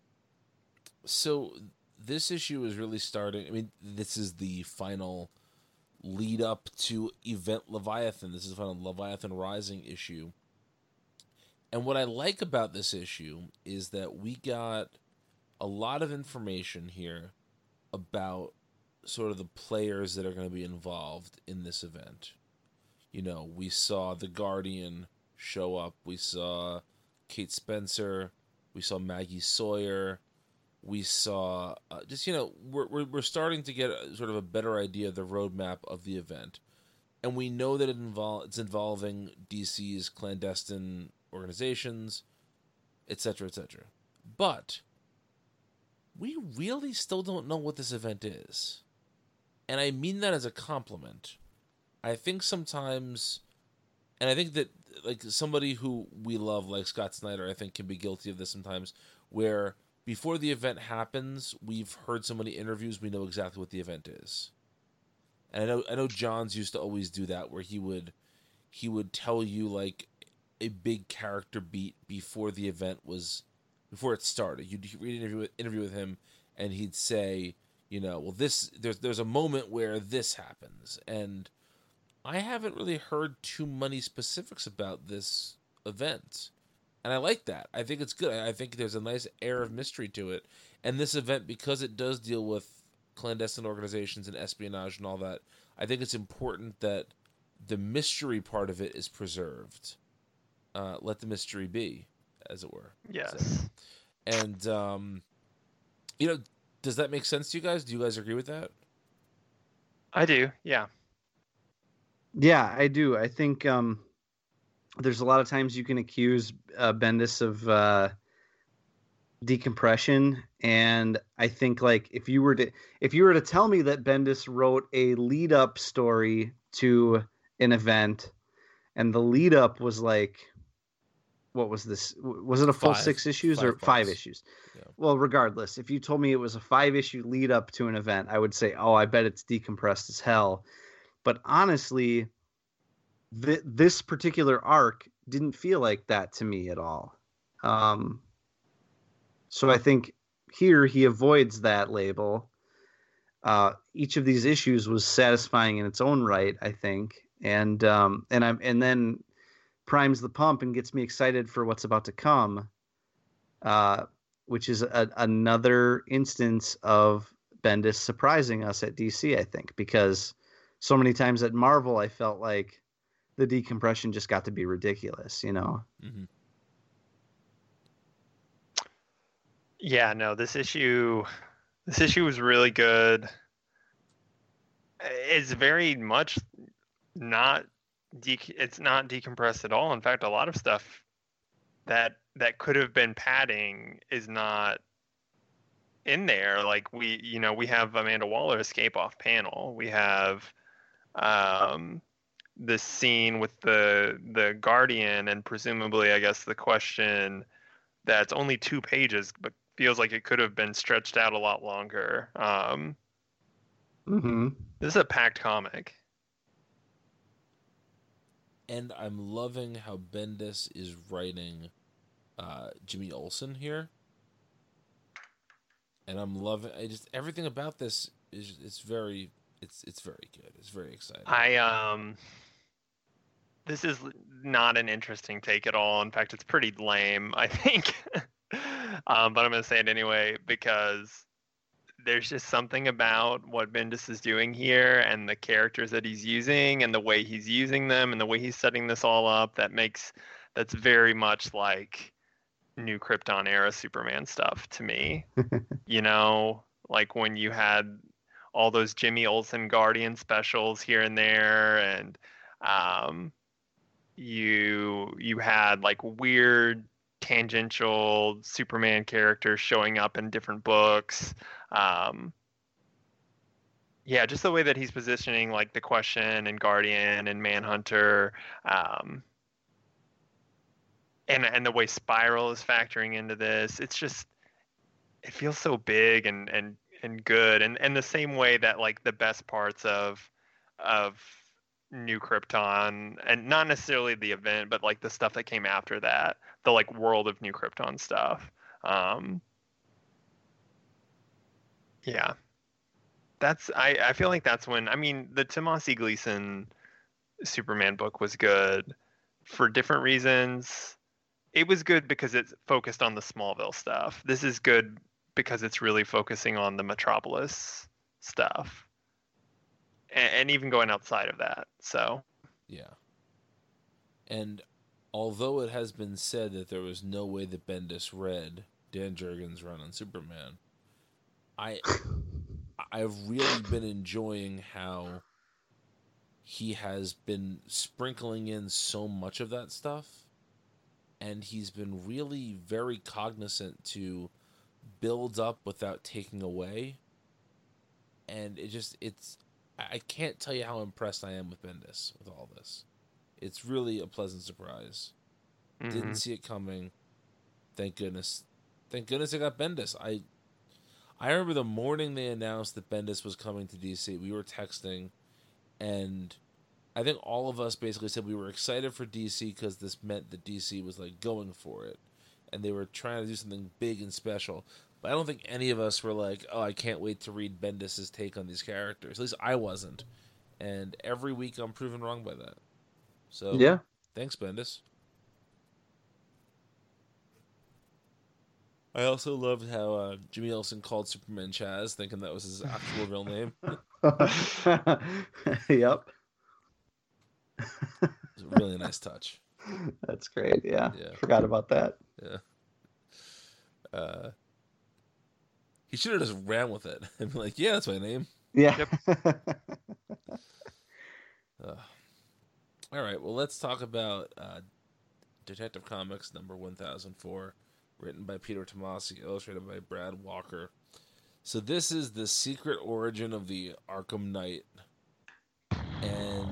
so this issue is really starting. I mean, this is the final lead up to Event Leviathan. This is the final Leviathan Rising issue. And what I like about this issue is that we got a lot of information here about sort of the players that are going to be involved in this event. You know, we saw the Guardian show up. We saw Kate Spencer. We saw Maggie Sawyer. We saw uh, just you know we're, we're we're starting to get a, sort of a better idea of the roadmap of the event, and we know that it invol- it's involving DC's clandestine organizations, etc., etc. But we really still don't know what this event is, and I mean that as a compliment. I think sometimes, and I think that like somebody who we love, like Scott Snyder, I think can be guilty of this sometimes, where before the event happens, we've heard so many interviews, we know exactly what the event is. And I know I know Johns used to always do that, where he would he would tell you like a big character beat before the event was before it started. You'd read an interview with, interview with him, and he'd say, you know, well, this there's there's a moment where this happens, and I haven't really heard too many specifics about this event, and I like that. I think it's good. I think there's a nice air of mystery to it, and this event because it does deal with clandestine organizations and espionage and all that. I think it's important that the mystery part of it is preserved. Uh, let the mystery be, as it were. Yes. And um, you know, does that make sense to you guys? Do you guys agree with that? I do. Yeah. Yeah, I do. I think um, there's a lot of times you can accuse uh, Bendis of uh, decompression, and I think like if you were to if you were to tell me that Bendis wrote a lead up story to an event, and the lead up was like, what was this? Was it a full Five. six issues Five or five issues? Yeah. Well, regardless, if you told me it was a five issue lead up to an event, I would say, oh, I bet it's decompressed as hell. But honestly, th- this particular arc didn't feel like that to me at all. Um, so I think here he avoids that label. Uh, each of these issues was satisfying in its own right, I think, and um, and I'm and then primes the pump and gets me excited for what's about to come, uh, which is a, another instance of Bendis surprising us at DC. I think because so many times at Marvel, I felt like the decompression just got to be ridiculous, you know. Mm-hmm. Yeah, no, this issue this issue was really good. It's very much not de- it's not decompressed at all. In fact, a lot of stuff that that could have been padding is not in there. Like we, you know, we have Amanda Waller escape off panel. We have um, this scene with the the Guardian, and presumably, I guess the question that's only two pages, but feels like it could have been stretched out a lot longer. Um, Mm-hmm. this is a packed comic. and I'm loving how Bendis is writing uh, Jimmy Olsen here, and I'm loving. I just everything about this is it's very it's it's very good. It's very exciting. I um this is not an interesting take at all. In fact, it's pretty lame, I think. [laughs] um, but I'm gonna say it anyway because there's just something about what Bendis is doing here and the characters that he's using and the way he's using them and the way he's setting this all up that makes that's very much like new Krypton era Superman stuff to me. [laughs] you know, like when you had all those Jimmy Olsen Guardian specials here and there, and um, you you had like weird tangential Superman characters showing up in different books. Um, yeah, just the way that he's positioning like the Question and Guardian and Manhunter, um, and and the way Spiral is factoring into this, it's just it feels so big and and and good and and the same way that like the best parts of of new krypton and not necessarily the event but like the stuff that came after that the like world of new krypton stuff um yeah. That's i i feel like that's when i mean the tomasi gleason superman book was good for different reasons. It was good because it's focused on the smallville stuff. This is good because it's really focusing on the metropolis stuff. And, and even going outside of that so. Yeah. And although it has been said that there was no way that Bendis read Dan Jurgens' run on Superman, I [laughs] I've really been enjoying how he has been sprinkling in so much of that stuff. And he's been really very cognizant to build up without taking away and it just it's I can't tell you how impressed I am with Bendis with all this. It's really a pleasant surprise. mhm. Didn't see it coming. Thank goodness. Thank goodness I got Bendis. I I remember the morning they announced that Bendis was coming to DC. We were texting, and I think all of us basically said we were excited for DC because this meant that DC was like going for it, and they were trying to do something big and special. But I don't think any of us were like, "Oh, I can't wait to read Bendis's take on these characters." At least I wasn't. And every week I'm proven wrong by that. So Yeah. Thanks, Bendis. I also loved how uh, Jimmy Olsen called Superman Chaz, thinking that was his actual real name. [laughs] yep. Really nice touch. [laughs] That's great. Yeah. Yeah. Forgot about that. Yeah. Uh, he should have just ran with it [laughs] and be like, "Yeah, that's my name." Yeah. Uh, [laughs] all right, well, let's talk about uh, Detective Comics number 1004, written by Peter Tomasi, illustrated by Brad Walker. So, this is the secret origin of the Arkham Knight, and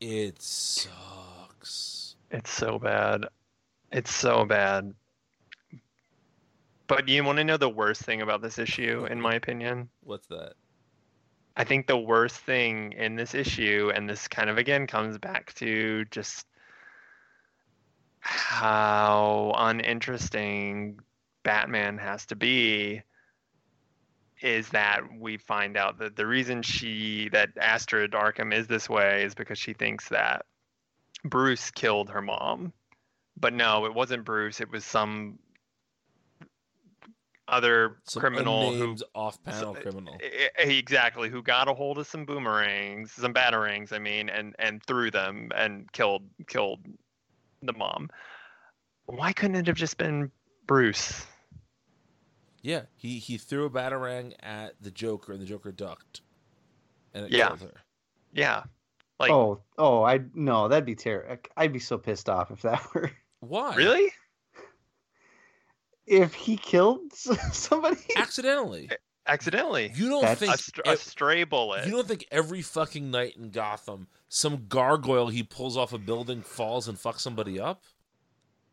it sucks. It's so bad. It's so bad. But you want to know the worst thing about this issue, in my opinion? What's that? I think the worst thing in this issue, and this kind of again comes back to just how uninteresting Batman has to be, is that we find out that the reason she, that Astrid Arkham is this way, is because she thinks that Bruce killed her mom. But no, it wasn't Bruce, it was some other Some criminal who off-panel so- criminal. Exactly who got a hold of some boomerangs some batarangs i mean and and threw them and killed killed the mom why couldn't it have just been bruce Yeah, he he threw a batarang at the Joker, and the Joker ducked, and it Yeah. killed her. yeah Like oh, oh, I no, that'd be terrible. I'd be so pissed off if that [laughs] were Why? really? If he killed [laughs] somebody. Accidentally. Accidentally. You don't That's- think A, str- e- a stray bullet. you don't think every fucking night in Gotham, some gargoyle he pulls off a building falls and fucks somebody up?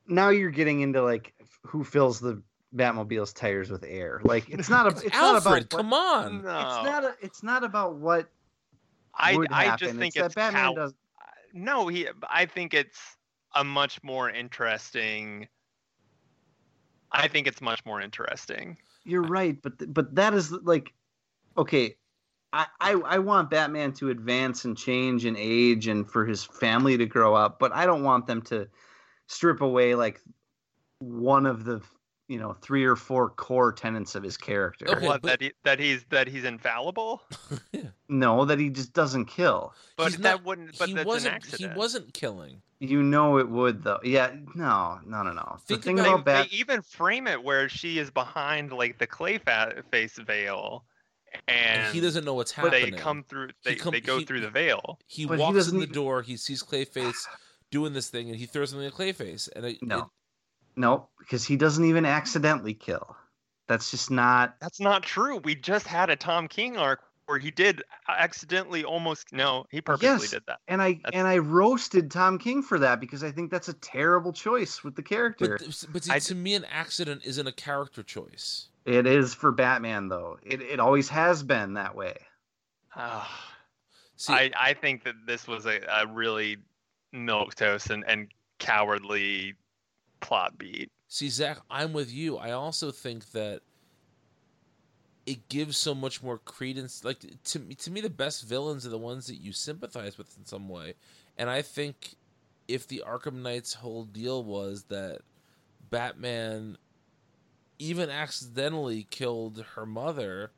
Now you're getting into like who fills the Batmobile's tires with air. Like it's not a. It's not Alfred, about. come no. on. It's not a. It's not about what I would I happen. just think it's it's, that Batman cow- does. no. He. I think it's a much more interesting. I think it's much more interesting. You're right, but th- but that is like, okay, I, I I want Batman to advance and change and age and for his family to grow up, but I don't want them to strip away like one of the you know three or four core tenets of his character. Okay, what but- that he, that he's that he's infallible. [laughs] No, that he just doesn't kill. But He's that not- wouldn't. But he that's wasn't an accident. he wasn't killing. You know it would though. Yeah, no, no, no, no. The Think thing about- about They, Bat, they even frame it where she is behind like the clay fa- face veil, and, And he doesn't know what's but they come through. They, come- they go he- through the veil. he But walks doesn't in the even- door, he sees Clayface doing this thing, and he throws something at Clayface. And it, no, it- no, because he doesn't even accidentally kill. That's just not. That's not true. We just had a Tom King arc where he did accidentally almost. No, he purposely Yes. did that. And I That's- and I roasted Tom King for that because I think that's a terrible choice with the character. but, but see, I- to me, an accident isn't a character choice. it is for Batman though. It it always has been that way. [sighs] Ah. See, I, I think that this was a, a really milk toast and, and cowardly plot beat. See, Zach, I'm with you. I also think that it gives so much more credence. Like to me, to me, the best villains are the ones that you sympathize with in some way. And I think if the Arkham Knight's whole deal was that Batman even accidentally killed her mother,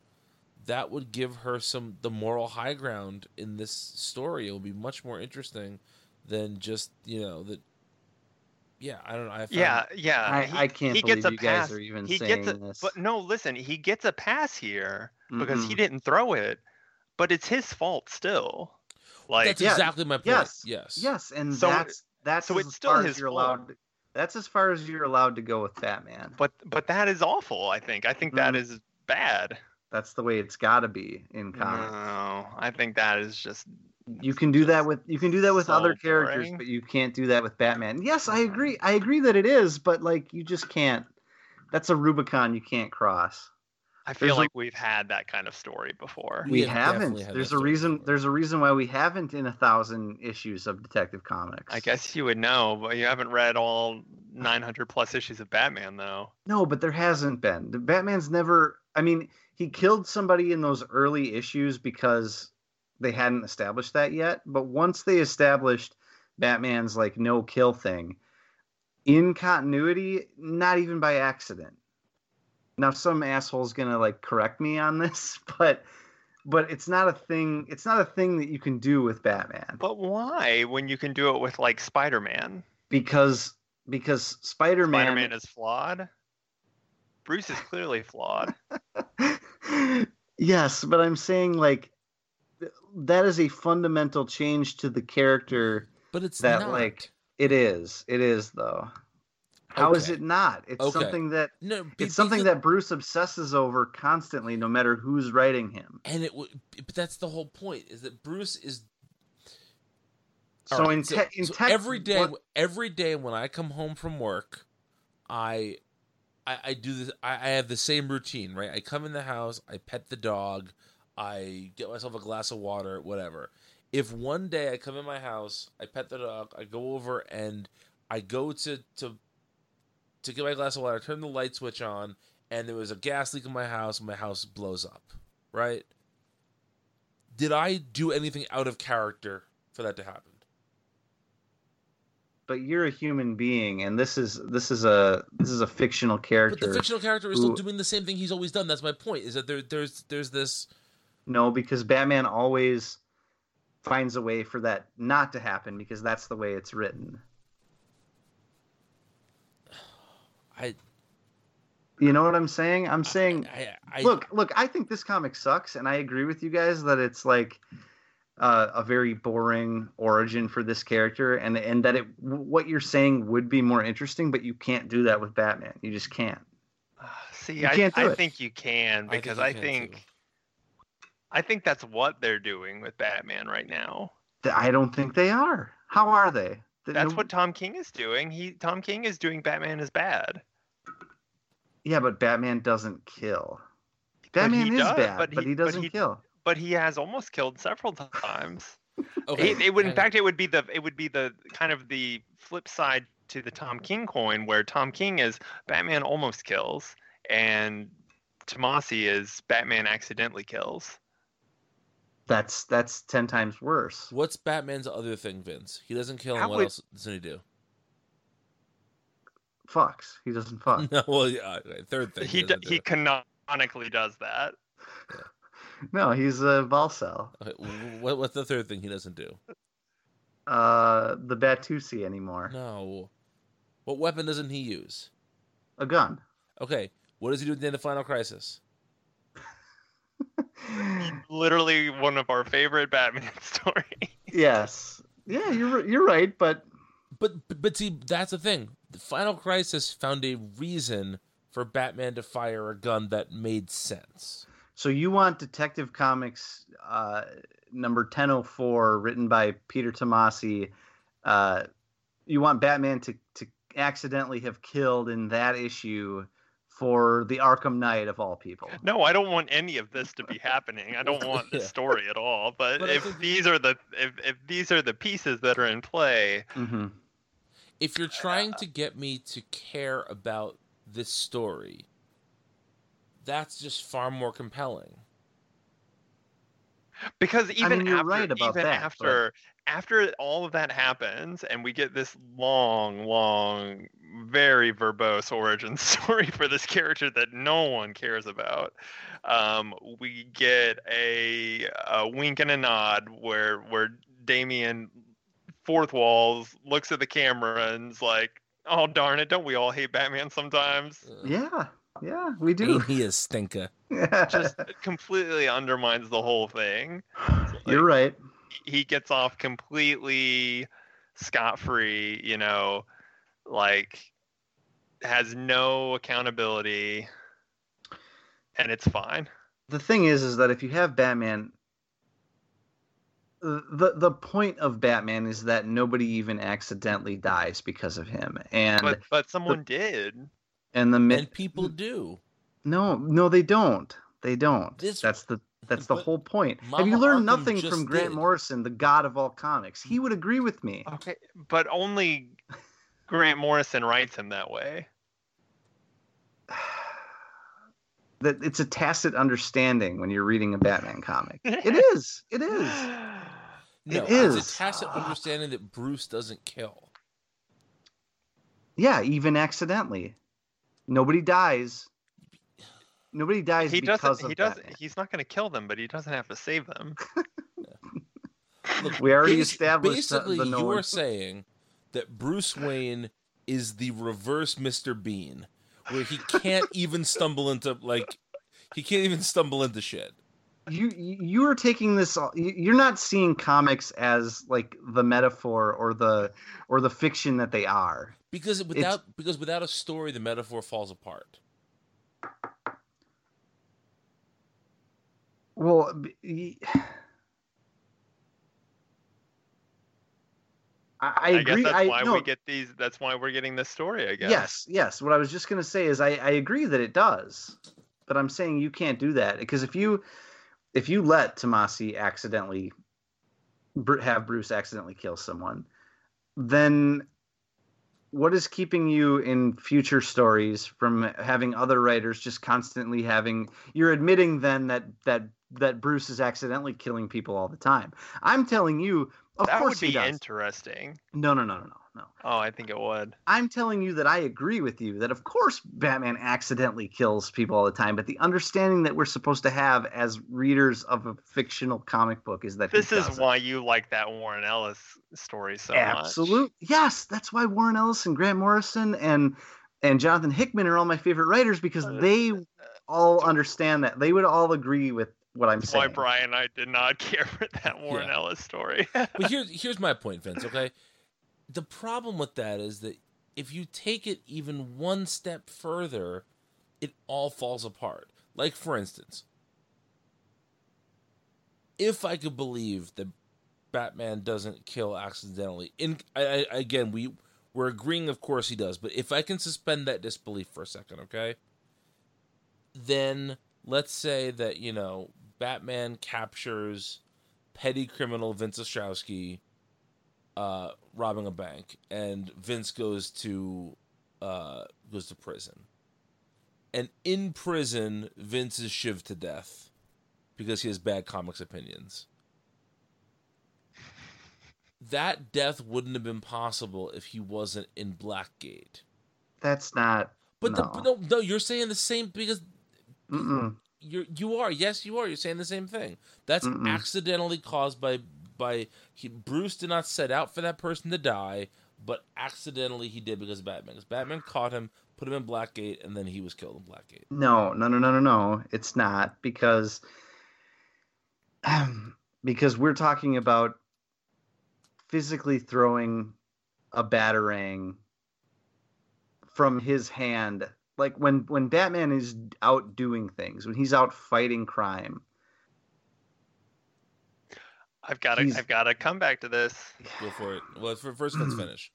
that would give her some the moral high ground in this story. It would be much more interesting than just you know that. Yeah, I don't know. I found, Yeah, yeah. I, he- I can't he believe gets a you guys are even he saying gets a, this. But no, listen, he gets a pass here because he Mm-mm. didn't throw it, but it's his fault still. Like that's Yeah, exactly my point. yes, yes. Yes, and So- that's that's so as it's still far his as you're fault. allowed. That's as far as you're allowed to go with that man. but but that is awful, I think. I think that Mhm. is bad. That's the way it's got to be in comics. No, I think that is just You can do that with you can do that with so other characters, boring. but you can't do that with Batman. Yes, I agree. I agree that it is, but like you just can't. That's a Rubicon you can't cross. I feel There's a- like we've had that kind of story before. We We have haven't. There's a reason. before. There's a reason why we haven't in a thousand issues of Detective Comics. I guess you would know, but you haven't read all 900 plus issues of Batman, though. No, but there hasn't been. The Batman's never. I mean, he killed somebody in those early issues because they hadn't established that yet. But once they established Batman's like no kill thing in continuity, not even by accident. Now some asshole's gonna like correct me on this, [laughs] but but it's not a thing. It's not a thing that you can do with Batman But why when you can do it with like Spider-Man? because because Spider-Man Spider-Man is flawed. Bruce is clearly flawed. [laughs] yes, but I'm saying like that is a fundamental change to the character. But it's That, not. like, It is. It is though. How is Okay. it not? It's Okay. something that no, be- it's something because- that Bruce obsesses over constantly, no matter who's writing him. and it would. But that's the whole point: is that Bruce is. So right, in, so- te- in so text, every day, what- every day when I come home from work, I, I, I do this. I, I have the same routine, right? I come in the house, I pet the dog, I get myself a glass of water, whatever. If one day I come in my house, I pet the dog, I go over and I go to to to get my glass of water, I turn the light switch on, and there was a gas leak in my house, and my house blows up, right? Did I do anything out of character for that to happen? but you're a human being, and this is this is a this is a fictional character. But the fictional character is still doing the same thing he's always done. That's my point. Is that there, there's there's this. No, because Batman always finds a way for that not to happen because that's the way it's written. I You know what I'm saying? I'm saying I, I, look, look, I think this comic sucks and I agree with you guys that it's like uh, a very boring origin for this character, and and that it what you're saying would be more interesting, but you can't do that with Batman. You just can't. See, You I, can't do I it. think you can I think because I think, too. I think that's what they're doing with Batman right now. I don't think they are. How are they? Th- That's what Tom King is doing. He Tom King is doing Batman is bad. Yeah, but Batman doesn't kill. Batman is does, bad, but but he- he, doesn't he- kill. But he has almost killed several times. [laughs] Okay. It, it would, in fact, it would be the it would be the kind of the flip side to the Tom King coin, where Tom King is Batman almost kills, and Tomasi is Batman accidentally kills. That's that's ten times worse. What's Batman's other thing, Vince? He doesn't kill, How what would- else doesn't he do? Fucks. He doesn't fuck. [laughs] No, well, yeah, third thing. He d- doesn't do he canonically does that. [laughs] no, he's a volcel. [laughs] Okay, what, what's the third thing he doesn't do? Uh, the Batusi anymore. No. What weapon doesn't he use? A gun. Okay, what does he do at the end of Final Crisis? Literally one of our favorite Batman [laughs] stories. yes. Yeah, you're you're right, but But, but but see, that's the thing. The Final Crisis found a reason for Batman to fire a gun that made sense. so you want Detective Comics uh, number ten oh four, written by Peter Tomasi. Uh, you want Batman to to accidentally have killed in that issue for the Arkham Knight of all people. No, I don't want any of this to be [laughs] happening. I don't want this [laughs] Yeah. story at all. But, But if think- these are the if, if these are the pieces that are in play, hmm If you're trying to [laughs] get me to care about this story, that's just far more compelling. because even mean, you're after, right about even that, but- after after all of that happens and we get this long, long, very verbose origin [laughs] story for this character that no one cares about, um, we get a, a wink and a nod where where Damian fourth walls looks at the camera and's like, "Oh darn it! Don't we all hate Batman sometimes?" Yeah, yeah, we do. Ain't he is stinker? Just [laughs] completely undermines the whole thing. you're right. He gets off completely scot free, you know, like has no accountability and it's fine. the thing is is that if you have batman the the point of batman is that nobody even accidentally dies because of him and But but someone did. and the And people do. no no they don't they don't This- that's the that's the but whole point. Have you learned Arkham nothing from grant did. morrison the god of all comics? He would agree with me. Okay, but only Grant Morrison writes him that way. [sighs] that it's a tacit understanding when you're reading a batman comic. [laughs] It is. It is. No, It it's a tacit understanding that Bruce doesn't kill. yeah even accidentally. Nobody dies nobody dies He because doesn't of he doesn't Batman. he's not going to kill them, but he doesn't have to save them. [laughs] Look, We already bas- established the- Basically, the you Nolan- are saying that Bruce Wayne is the reverse Mr. Bean, where he can't [laughs] even stumble into like he can't even stumble into shit. you you are taking this you- you're not seeing comics as like the metaphor or the or the fiction that they are Because without because without a story, the metaphor falls apart. Well [sighs] I, guess agree. that's I, why no, we get these that's why we're getting this story, I guess. Yes, yes. What I was just going to say is I, I agree that it does, but I'm saying you can't do that because if you if you let Tomasi accidentally have Bruce accidentally kill someone, then what is keeping you in future stories from having other writers just constantly having you're admitting then that that that Bruce is accidentally killing people all the time. I'm telling you, of that course would he be does. interesting. no, no, no, no, no, no. Oh, I think it would. I'm telling you that I agree with you that of course Batman accidentally kills people all the time, but the understanding that we're supposed to have as readers of a fictional comic book is that he This is doesn't. why you like that Warren Ellis story so much. absolute yes, that's why Warren Ellis and Grant Morrison and and Jonathan Hickman are all my favorite writers because Uh, they all understand that they would all agree with what I'm That's why saying. Brian and I did not [laughs] care for that Warren Yeah. Ellis story. but [laughs] here's here's my point, Vince. Okay, the problem with that is that if you take it even one step further, it all falls apart. Like for instance, if I could believe that Batman doesn't kill accidentally, in I, I, again we we're agreeing, of course he does, but if I can suspend that disbelief for a second, okay, then let's say that you know Batman captures petty criminal Vince Ostrowski uh, robbing a bank, and Vince goes to uh, goes to prison. And in prison, Vince is shivved to death because he has bad comics opinions. That death wouldn't have been possible if he wasn't in Blackgate. That's not. But the No. no, no, you're saying the same because Mm-mm. you're you are yes you are you're saying the same thing that's Mm-mm. accidentally caused by by he, bruce did not set out for that person to die but accidentally he did because of batman because batman caught him put him in blackgate and then he was killed in blackgate No, no, no, no, no, no. It's not because [clears throat] because we're talking about physically throwing a batarang from his hand. Like when when Batman is out doing things, when he's out fighting crime. I've got to I've got to come back to this. go for it well for first let's hmm. finish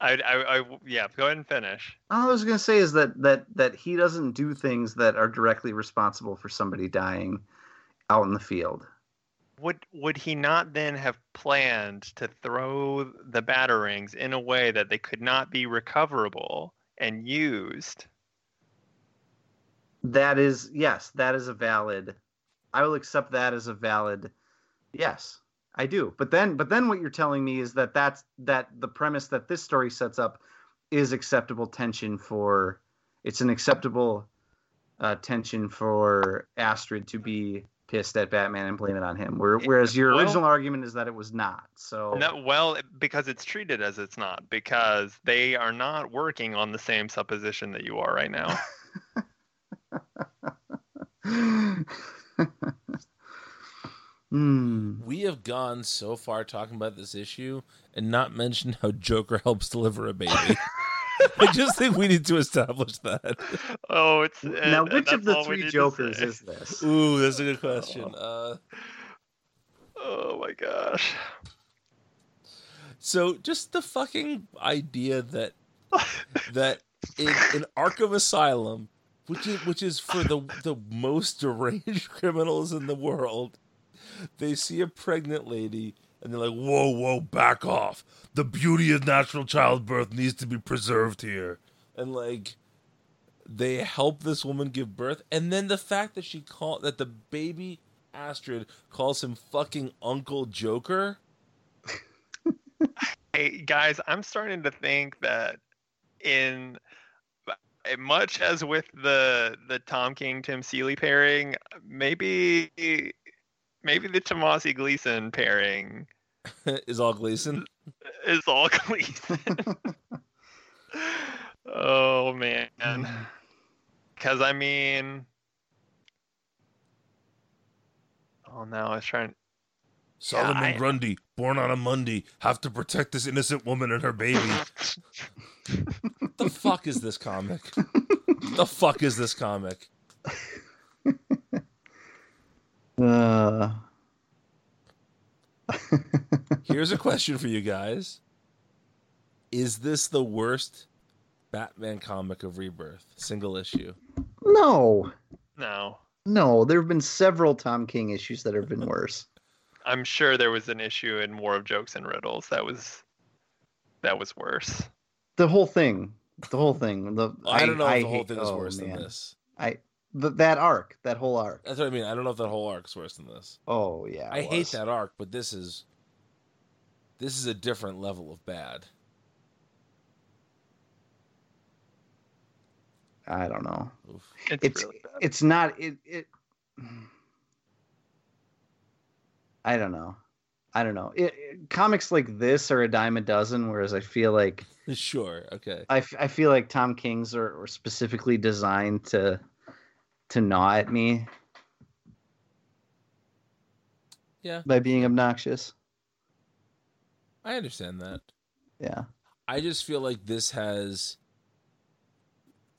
I, I, I yeah, go ahead and finish. All I was gonna say is that that that he doesn't do things that are directly responsible for somebody dying out in the field. Would would he not then have planned to throw the batarangs in a way that they could not be recoverable and used? That is yes, that is a valid. I will accept that as a valid. Yes, I do. But then, but then, what you're telling me is that that's that the premise that this story sets up is acceptable tension for. It's an acceptable uh, tension for Astrid to be pissed at Batman and blame it on him. Whereas your Well- original argument is that it was not. So No, well, because it's treated as it's not, because they are not working on the same supposition that you are right now. [laughs] Hmm. we have gone so far talking about this issue and not mentioned how joker helps deliver a baby [laughs] i just think we need to establish that oh, it's now, and- and which of the three Jokers is this? ooh that's a good question uh Oh my gosh. So just the fucking idea that [laughs] that in, in Arkham Asylum, which is which is for the the most deranged [laughs] criminals in the world, they see a pregnant lady and they're like, "Whoa, whoa, back off! The beauty of natural childbirth needs to be preserved here." And like, they help this woman give birth, and then the fact that she called that the baby Astrid calls him fucking Uncle Joker. [laughs] Hey guys, I'm starting to think that in eh, much as with the the Tom King Tim Seeley pairing, maybe maybe the Tomasi Gleason pairing [laughs] is all Gleason. is all Gleason. [laughs] oh man, because I mean, oh no, I was trying. Solomon I- Grundy, born on a Monday, have to protect this innocent woman and her baby. [laughs] the fuck is this comic? the fuck is this comic? Uh, [laughs] Here's a question for you guys. Is this the worst Batman comic of Rebirth? Single issue. no, No, no. There have been several Tom King issues that have been worse. I'm sure there was an issue in War of Jokes and Riddles that was that was worse. The whole thing, the whole thing. The I, don't know if the whole hate- thing is oh, worse man. than this. I th- that arc, that whole arc. That's what I mean. I don't know if that whole arc is worse than this. Oh yeah, I it hate that arc, but this is this is a different level of bad. I don't know. Oof. It's, It's really bad. it's not it it. I don't know. I don't know. It, it- comics like this are a dime a dozen, whereas I feel like [laughs] Sure. Okay. I, f- I feel like Tom King's are, are specifically designed to to gnaw at me. Yeah. by being obnoxious. I understand that. Yeah. I just feel like this has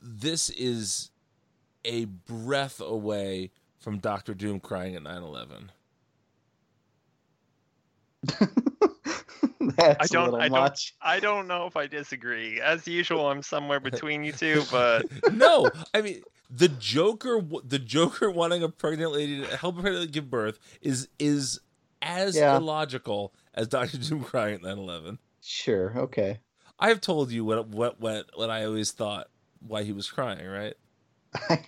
this is a breath away from Doctor Doom crying at 9/11. [laughs] That's I a don't- little I don't- I don't know if I disagree. As usual, I'm somewhere [laughs] between you two, but no, I mean the Joker. The Joker wanting a pregnant lady to help her give birth is is as Yeah. illogical as Doctor Doom crying at 9/11. Sure. Okay. I've told you what what what what I always thought why he was crying, right? I,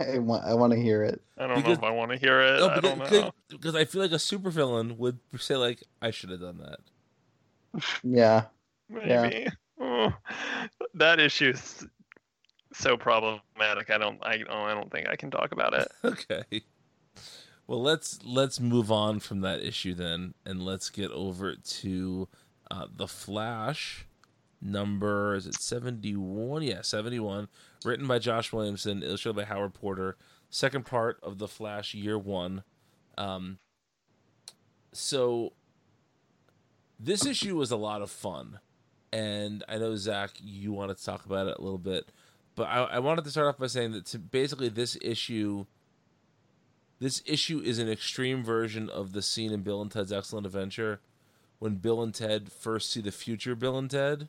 [laughs] I want. I want to hear it. I don't Because- know if I want to hear it. No, I don't because, know. because I feel like a supervillain would say like I should have done that. Yeah. Yeah. Maybe. Oh, that issue is so problematic. I don't. I don't. I don't think I can talk about it. [laughs] Okay. Well, let's let's move on from that issue then, and let's get over to uh, the Flash number. Is it seventy one? Yeah, seventy one. Written by Josh Williamson, illustrated by Howard Porter. Second part of the Flash Year One. Um. So. This issue was a lot of fun, and I know Zach, you wanted to talk about it a little bit, but I, I wanted to start off by saying that to basically this issue this issue is an extreme version of the scene in Bill and Ted's Excellent Adventure when Bill and Ted first see the future Bill and Ted.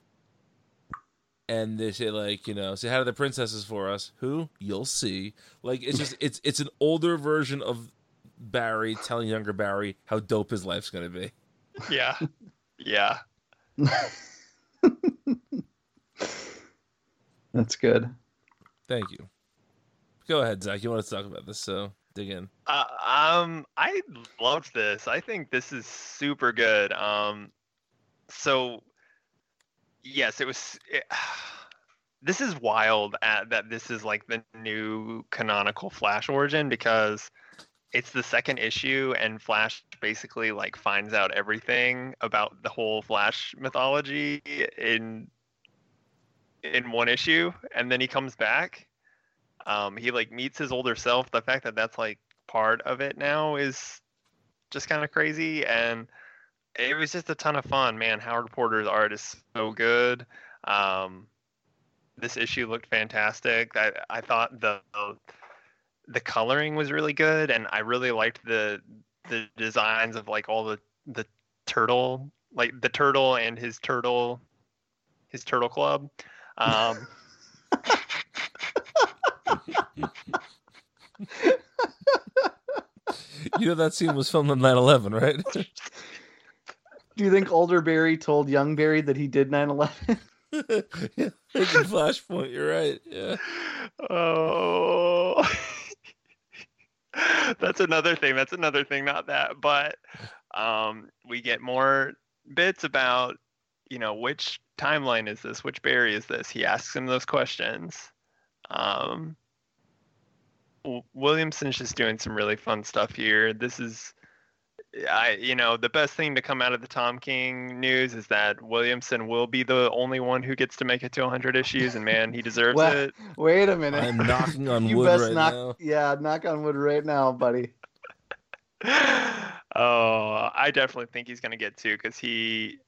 And they say like, you know, say how do the princesses for us? Who? You'll see. Like it's just it's it's an older version of Barry telling younger Barry how dope his life's gonna be. Yeah. Yeah. [laughs] That's good. Thank you. Go ahead, Zach. You want to talk about this, so dig in. Uh, um, I loved this. I think this is super good. Um, so yes, it was. It, [sighs] this is wild at, that this is like the new canonical Flash origin because it's the second issue and Flash basically like finds out everything about the whole Flash mythology in in one issue and then he comes back. Um he like meets his older self. The fact that that's like part of it now is just kind of crazy and it was just a ton of fun. Man howard porter's art is so good. Um this issue looked fantastic. I i thought the the coloring was really good and i really liked the the designs of like all the the turtle like the turtle and his turtle his turtle club um [laughs] You know that scene was filmed on 9/11, right? [laughs] Do you think older Barry told young Barry that he did 9/11? [laughs] yeah, thinking Flashpoint. You're right. Yeah. Oh, [laughs] that's another thing. That's another thing. Not that, but um, we get more bits about, you know, which timeline is this? Which Barry is this? He asks him those questions. Um, Williamson's just doing some really fun stuff here. This is, I, you know, the best thing to come out of the Tom King news is that Williamson will be the only one who gets to make it to 100 issues, and man, he [laughs] deserves Well, it. Wait a minute. I'm knocking on [laughs] you wood best right knock. now. Yeah, knock on wood right now, buddy. [laughs] oh, I definitely think he's gonna get to because he.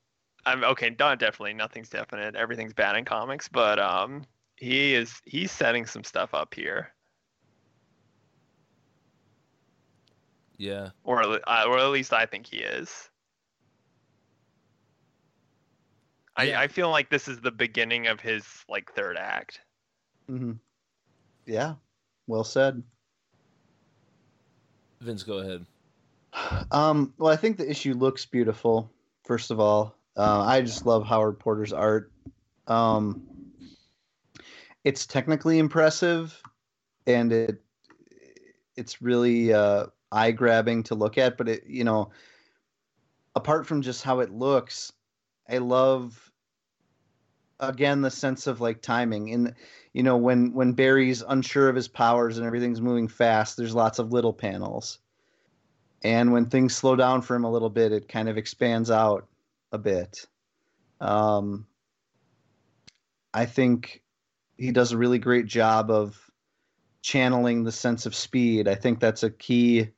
I'm okay. Not definitely. Nothing's definite. Everything's bad in comics, but um, he is. He's setting some stuff up here, Yeah. or at uh, or at least I think he is. I Yeah. I feel like this is the beginning of his like third act. hmm Yeah, well said. Vince, go ahead. Um, well, I think the issue looks beautiful. First of all, uh, I just love Howard Porter's art. Um, it's technically impressive, and it it's really uh, eye grabbing to look at. But it, you know, apart from just how it looks, I love again the sense of like timing. In you know when when Barry's unsure of his powers and everything's moving fast there's lots of little panels. And when things slow down for him a little bit it kind of expands out a bit. Um, i think he does a really great job of channeling the sense of speed. I think that's a key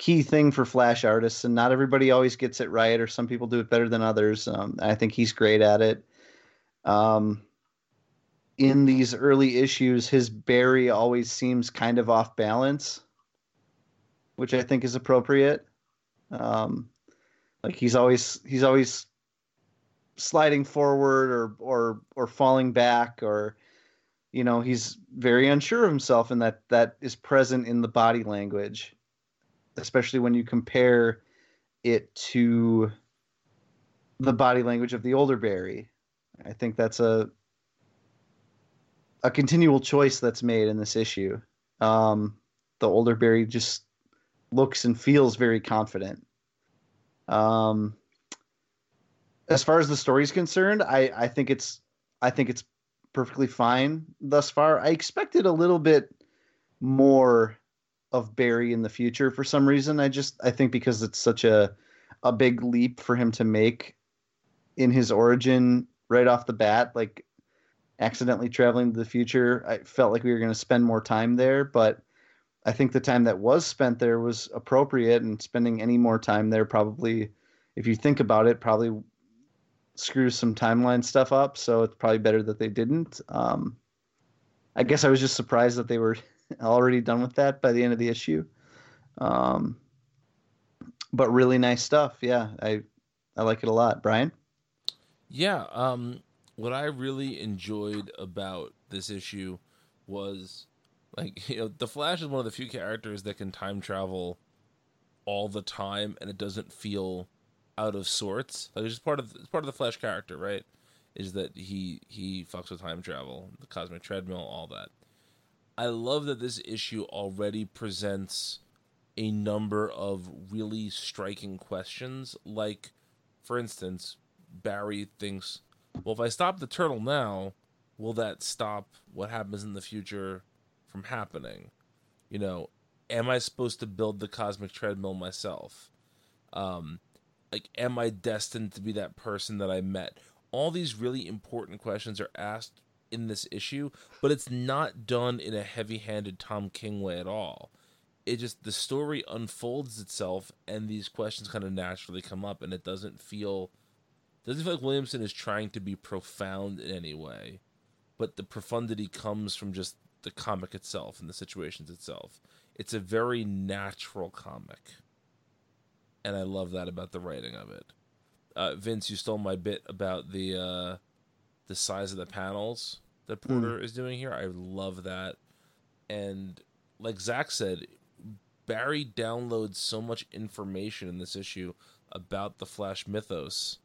key thing for Flash artists, and not everybody always gets it right, or some people do it better than others. Um, I think he's great at it. Um, in these early issues, his Barry always seems kind of off balance, which I think is appropriate. Um, like he's always he's always sliding forward or or or falling back or you know he's very unsure of himself and that that is present in the body language especially when you compare it to the body language of the older Barry. I think that's a a continual choice that's made in this issue. Um, the older Barry just looks and feels very confident. Um, as far as the story's concerned, I, I think it's I think it's perfectly fine thus far. I expected a little bit more of Barry in the future for some reason. I just I think because it's such a a big leap for him to make in his origin right off the bat, like accidentally traveling to the future. I felt like we were going to spend more time there, but I think the time that was spent there was appropriate, and spending any more time there probably, if you think about it, probably screws some timeline stuff up. So it's probably better that they didn't. Um, I guess I was just surprised that they were [laughs] already done with that by the end of the issue. Um, but really nice stuff. Yeah, I I like it a lot. Brian. Yeah. Um, what I really enjoyed about this issue was like [laughs] you know the Flash is one of the few characters that can time travel all the time and it doesn't feel out of sorts. Like it's just part of it's part of the Flash character, right? Is that he he fucks with time travel, the cosmic treadmill, all that. I love that this issue already presents a number of really striking questions. Like, for instance, Barry thinks, well, if I stop the turtle now, will that stop what happens in the future from happening? You know, am I supposed to build the cosmic treadmill myself? Um, like, am I destined to be that person that I met? All these really important questions are asked in this issue, but it's not done in a heavy-handed Tom King way at all. It just the story unfolds itself, and these questions kind of naturally come up, and it doesn't feel doesn't feel like Williamson is trying to be profound in any way, but the profundity comes from just the comic itself and the situations itself. It's a very natural comic, and I love that about the writing of it. Uh, Vince, you stole my bit about the. Uh, the size of the panels that. Porter mm. is doing here. I love that. And like Zach said, Barry downloads so much information in this issue about the Flash mythos.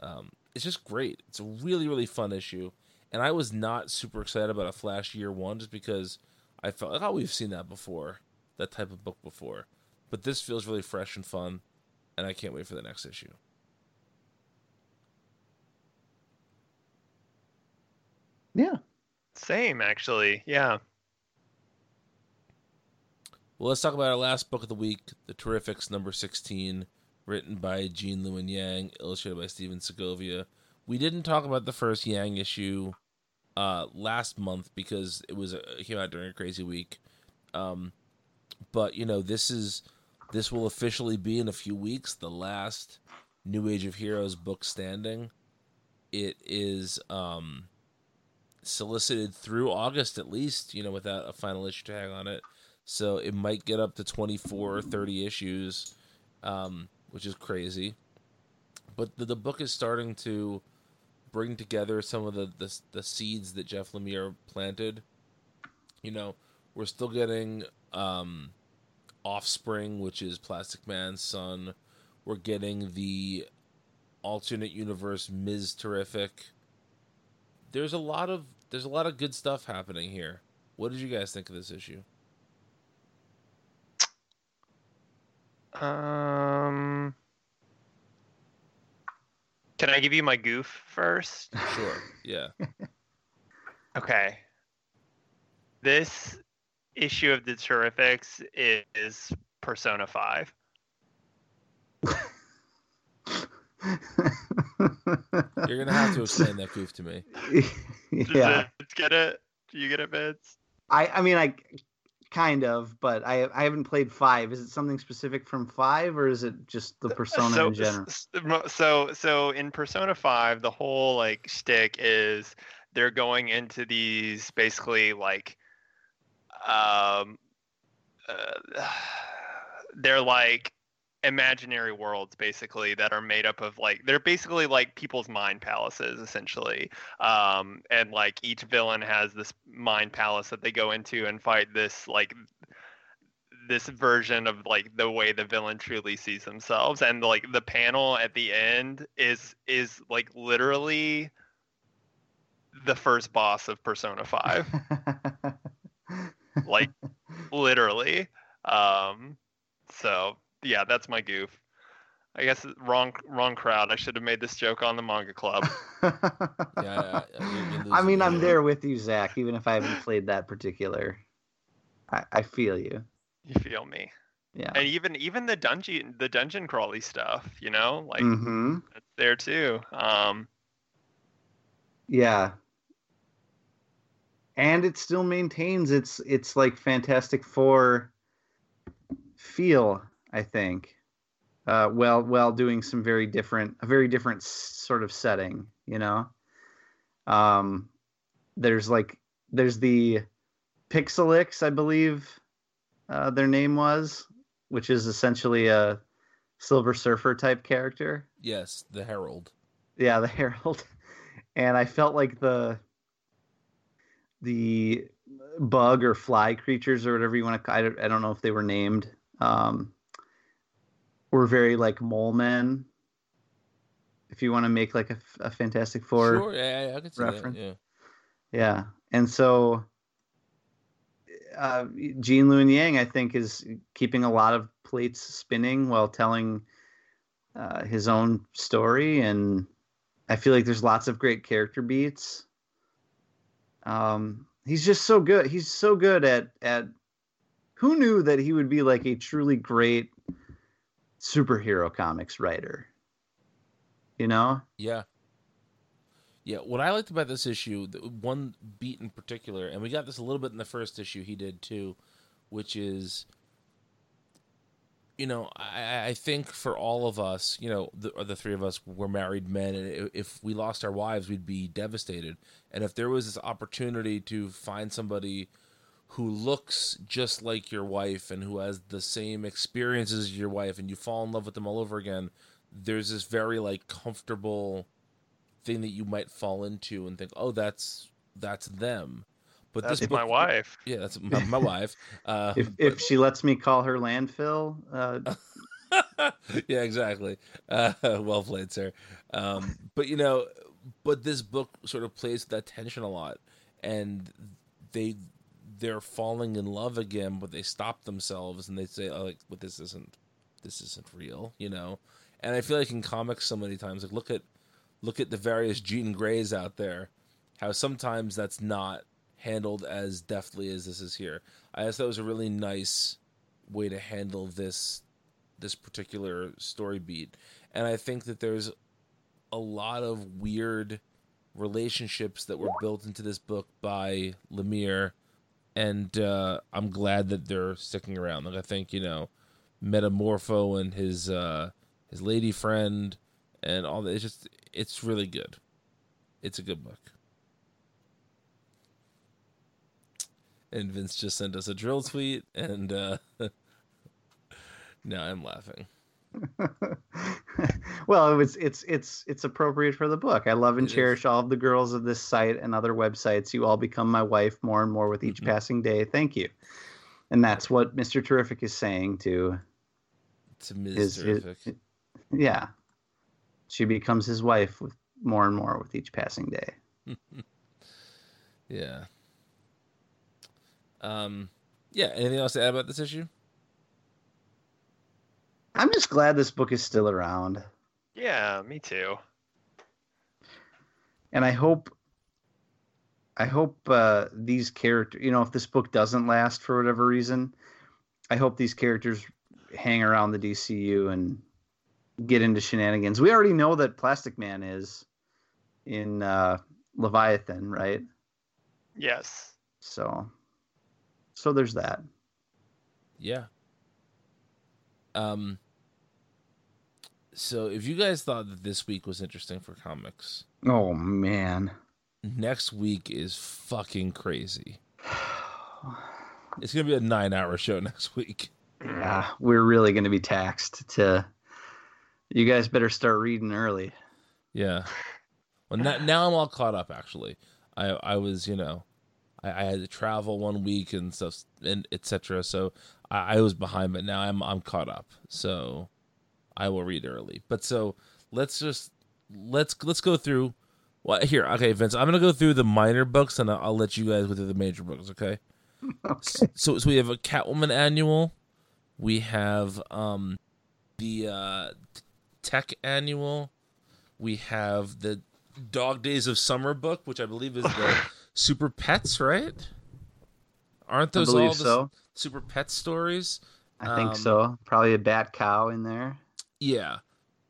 Um, it's just great. It's a really, really fun issue. And I was not super excited about a Flash year one just because I felt like, oh, we've seen that before, that type of book before. But this feels really fresh and fun, and I can't wait for the next issue. Yeah. Same, actually. Yeah. Well, let's talk about our last book of the week, The Terrifics, number 16, written by Gene Luen Yang, illustrated by Stephen Segovia. We didn't talk about the first Yang issue uh, last month because it was a, it came out during a crazy week. Um, but you know, this is this will officially be in a few weeks the last New Age of Heroes book standing. It is um, solicited through August at least, you know, without a final issue tag on it. So it might get up to 24 or 30 issues, um, which is crazy. But the, the book is starting to bring together some of the, the, the seeds that Jeff Lemire planted. You know, we're still getting um, Offspring, which is Plastic Man's son. We're getting the alternate universe Ms. Terrific there's a lot of there's a lot of good stuff happening here. What did you guys think of this issue? Um, can I give you my goof first? Sure. Yeah. [laughs] okay. This issue of the Terrifics is Persona Five. [laughs] You're gonna have to [laughs] explain that goof to me. [laughs] yeah. Get it? Do you get it, Vince? I I mean I kind of, but I I haven't played five. Is it something specific from five, or is it just the persona so, in general? So so in Persona 5, the whole like shtick is they're going into these basically like um uh, [sighs] they're like imaginary worlds basically that are made up of like they're basically like people's mind palaces essentially. Um and like each villain has this mind palace that they go into and fight this like this version of like the way the villain truly sees themselves. And like the panel at the end is is like literally the first boss of persona 5 [laughs] like literally. Um so yeah that's my goof i guess wrong wrong crowd i should have made this joke on the manga club [laughs] Yeah, yeah, yeah, you're- you're I mean, I'm there. there with you, Zach. Even if I haven't played that particular, I, I feel you. you feel me Yeah. and even even the dungeon the dungeon crawly stuff you know like hmm that's there too um Yeah. And it still maintains its its like Fantastic Four feel, I think. Uh, while while doing some very different a very different sort of setting, you know. Um there's like there's the Pixelix, I believe uh, their name was, which is essentially a Silver Surfer type character Yes, the Herald. yeah the [laughs] herald and i felt like the the bug or fly creatures or whatever you want to i I don't know if they were named um were very like mole men if you want to make like a fantastic four sure, yeah, yeah, I could see reference. that. Yeah. yeah and so uh Gene Luen Yang I think is keeping a lot of plates spinning while telling uh, his own story and I feel like there's lots of great character beats um he's just so good he's so good at at who knew that he would be like a truly great superhero comics writer you know Yeah. Yeah, what I liked about this issue, one beat in particular, and we got this a little bit in the first issue he did too, which is you know, I, I think for all of us, you know, the, the three of us were married men, and if we lost our wives, we'd be devastated. And if there was this opportunity to find somebody who looks just like your wife and who has the same experiences as your wife, and you fall in love with them all over again, there's this very like comfortable thing that you might fall into and think, oh, that's that's them. But that's this my wife Yeah, that's my, my wife. [laughs] Uh, if if she lets me call her landfill uh [laughs] yeah, exactly. Uh, [laughs] well played, sir. Um, but you know, but this book sort of plays that tension a lot, and they they're falling in love again, but they stop themselves and they say, "Oh, like, but this isn't this isn't real," you know. And I feel like in comics, so many times, like look at look at the various Jean Greys out there, how sometimes that's not handled as deftly as this is here. I thought it was a really nice way to handle this this particular story beat. And I think that there's a lot of weird relationships that were built into this book by Lemire. And uh, I'm glad that they're sticking around. Like I think, you know, Metamorpho and his uh, his lady friend and all that. It's just it's really good. It's a good book. And Vince just sent us a drill tweet and uh [laughs] now I'm laughing. [laughs] well, it's it's it's it's appropriate for the book. I love and It is. cherish all of the girls of this site and other websites. You all become my wife more and more with each Mhm. passing day. Thank you. And that's what Mr. Terrific is saying to To Ms. his, his Terrific. yeah. She becomes his wife with more and more with each passing day. [laughs] Yeah. Um yeah, anything else to add about this issue? I'm just glad this book is still around. yeah me too and I hope I hope uh, these characters, you know, if this book doesn't last for whatever reason, I hope these characters hang around the DCU and get into shenanigans. We already know that Plastic Man is in uh, Leviathan, right? yes So, so there's that. Yeah. Um. So, if you guys thought that this week was interesting for comics, Oh man. next week is fucking crazy. [sighs] It's gonna be a nine-hour show next week. Yeah, we're really to be taxed to. You guys better start reading early. Yeah. Well, now, now I'm all caught up. Actually, I I was you know, I, I had to travel one week and stuff and etc. So I, I was behind, but now I'm I'm caught up. So I will read early. But so let's just let's let's go through. Well, here, okay, Vince. I'm gonna go through the minor books, and I'll, I'll let you guys go through the major books. Okay. [laughs] Okay. So so we have a Catwoman annual. We have um the uh Tech annual. We have the Dog Days of Summer book, which I believe is the [laughs] Super Pets, right? Aren't those all the so. Super Pet stories? I think Um, so. Probably a bat cow in there. Yeah.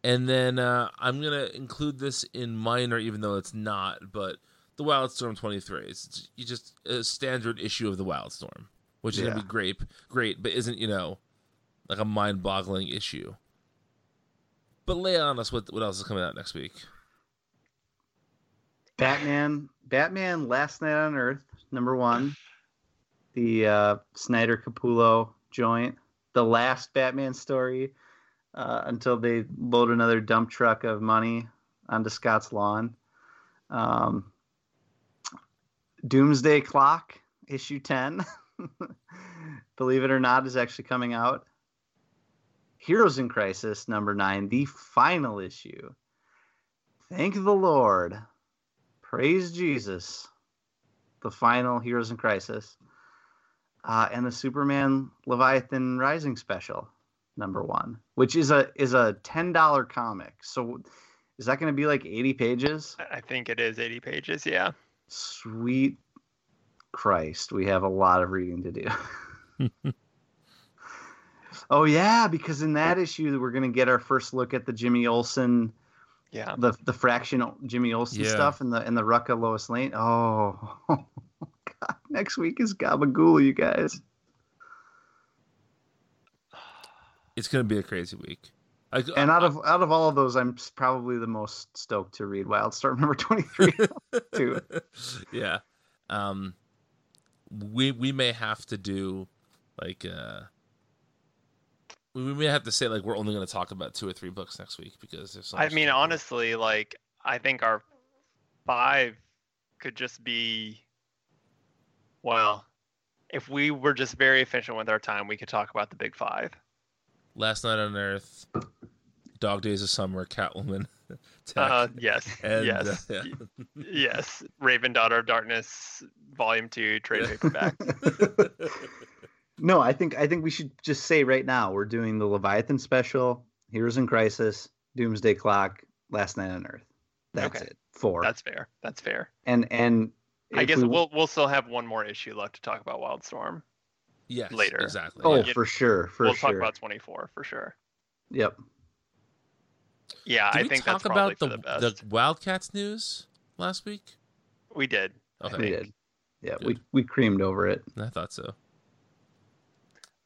And then uh, I'm gonna include this in minor, even though it's not. But the Wildstorm 23, it's you just a standard issue of the Wildstorm, which is gonna be great, great, but isn't you know like a mind-boggling issue. But lay on us what what else is coming out next week? Batman. Batman. Last Night on Earth. Number one. The uh, Snyder Capullo joint. The last Batman story. Uh, until they load another dump truck of money onto Scott's lawn. Um, Doomsday Clock, issue 10. [laughs] Believe it or not, is actually coming out. Heroes in Crisis, number 9, the final issue. Thank the Lord. Praise Jesus. The final Heroes in Crisis. Uh, and the Superman Leviathan Rising special, number one, which is a is a ten dollar comic. So is that going to be like eighty pages? I- I think it is 80 pages. Yeah. Sweet Christ, we have a lot of reading to do. [laughs] oh yeah, because in that issue we're gonna get our first look at the Jimmy Olsen, Yeah. the the Fraction Jimmy Olsen Yeah. stuff, and the and the Rucka Lois Lane. Oh, [laughs] God, next week is Gabagool, you guys. It's gonna be a crazy week. I, And out I- of out of all of those, I'm probably the most stoked to read Wildstorm [laughs] number twenty three. [laughs] too. yeah. Um we we may have to do like uh we we may have to say like we're only going to talk about two or three books next week because there's so I mean, stuff. honestly, like I think our five could just be well, if we were just very efficient with our time, we could talk about the big five. Last Night on Earth, Dog Days of Summer, Catwoman, [laughs] Tech, Uh, yes, and, yes, uh, y- yes. Raven, Daughter of Darkness, Volume Two, trade Yeah. paperback. [laughs] No, I think I think we should just say right now we're doing the Leviathan special, Heroes in Crisis, Doomsday Clock, Last Night on Earth. That's Okay. it. Four. That's fair. That's fair. and and I guess we- we'll we'll still have one more issue left to talk about Wildstorm. Yes, later. exactly. Oh, yeah. for sure, for we'll sure. talk about 24 for sure. Yep. Yeah, Did I think talk that's probably about the for the best. the Wildcats news last week? We did. Okay, We did. Yeah, Good. we we creamed over it. I thought so.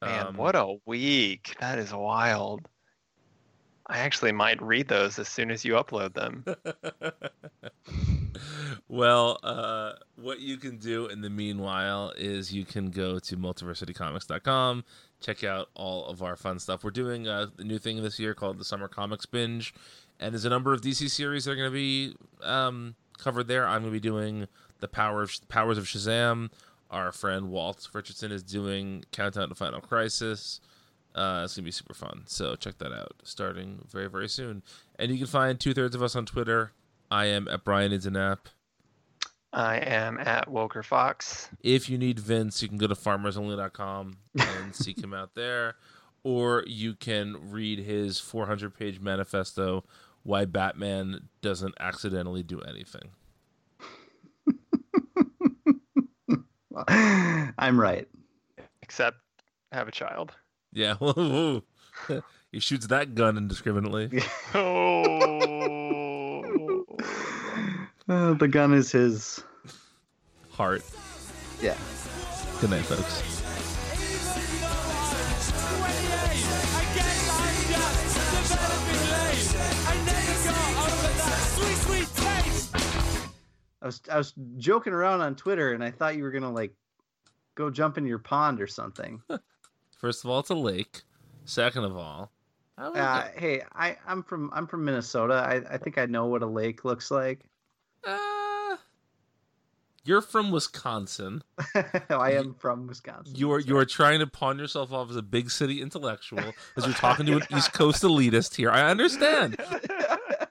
Man, Um, what a week. That is wild. I actually might read those as soon as you upload them. [laughs] well, uh, what you can do in the meanwhile is you can go to multiversitycomics.com, check out all of our fun stuff. We're doing uh, a new thing this year called the Summer Comics Binge, and there's a number of DC series that are going to be um, covered there. I'm going to be doing the Power of Powers of Shazam. Our friend Walt Richardson is doing Countdown to Final Crisis. Uh, it's gonna be super fun. So check that out, starting very very soon. And you can find two thirds of us on Twitter. I am at Brian Needs an App. I am at Woker Fox. If you need Vince, you can go to farmersonly.com and [laughs] seek him out there. Or you can read his 400 page manifesto, Why Batman Doesn't Accidentally Do Anything. [laughs] I'm right. Except have a child. Yeah. [laughs] he shoots that gun indiscriminately. [laughs] oh. Uh, the gun is his heart. Yeah. Good night, folks. I was I was joking around on Twitter and I thought you were gonna like go jump in your pond or something. [laughs] First of all, it's a lake. Second of all, I Uh, hey, I I'm from I'm from Minnesota. I I think I know what a lake looks like. uh, you're from Wisconsin. [laughs] I am from Wisconsin. You're you're trying to pawn yourself off as a big city intellectual as you're talking to an [laughs] East Coast elitist here. I understand. [laughs]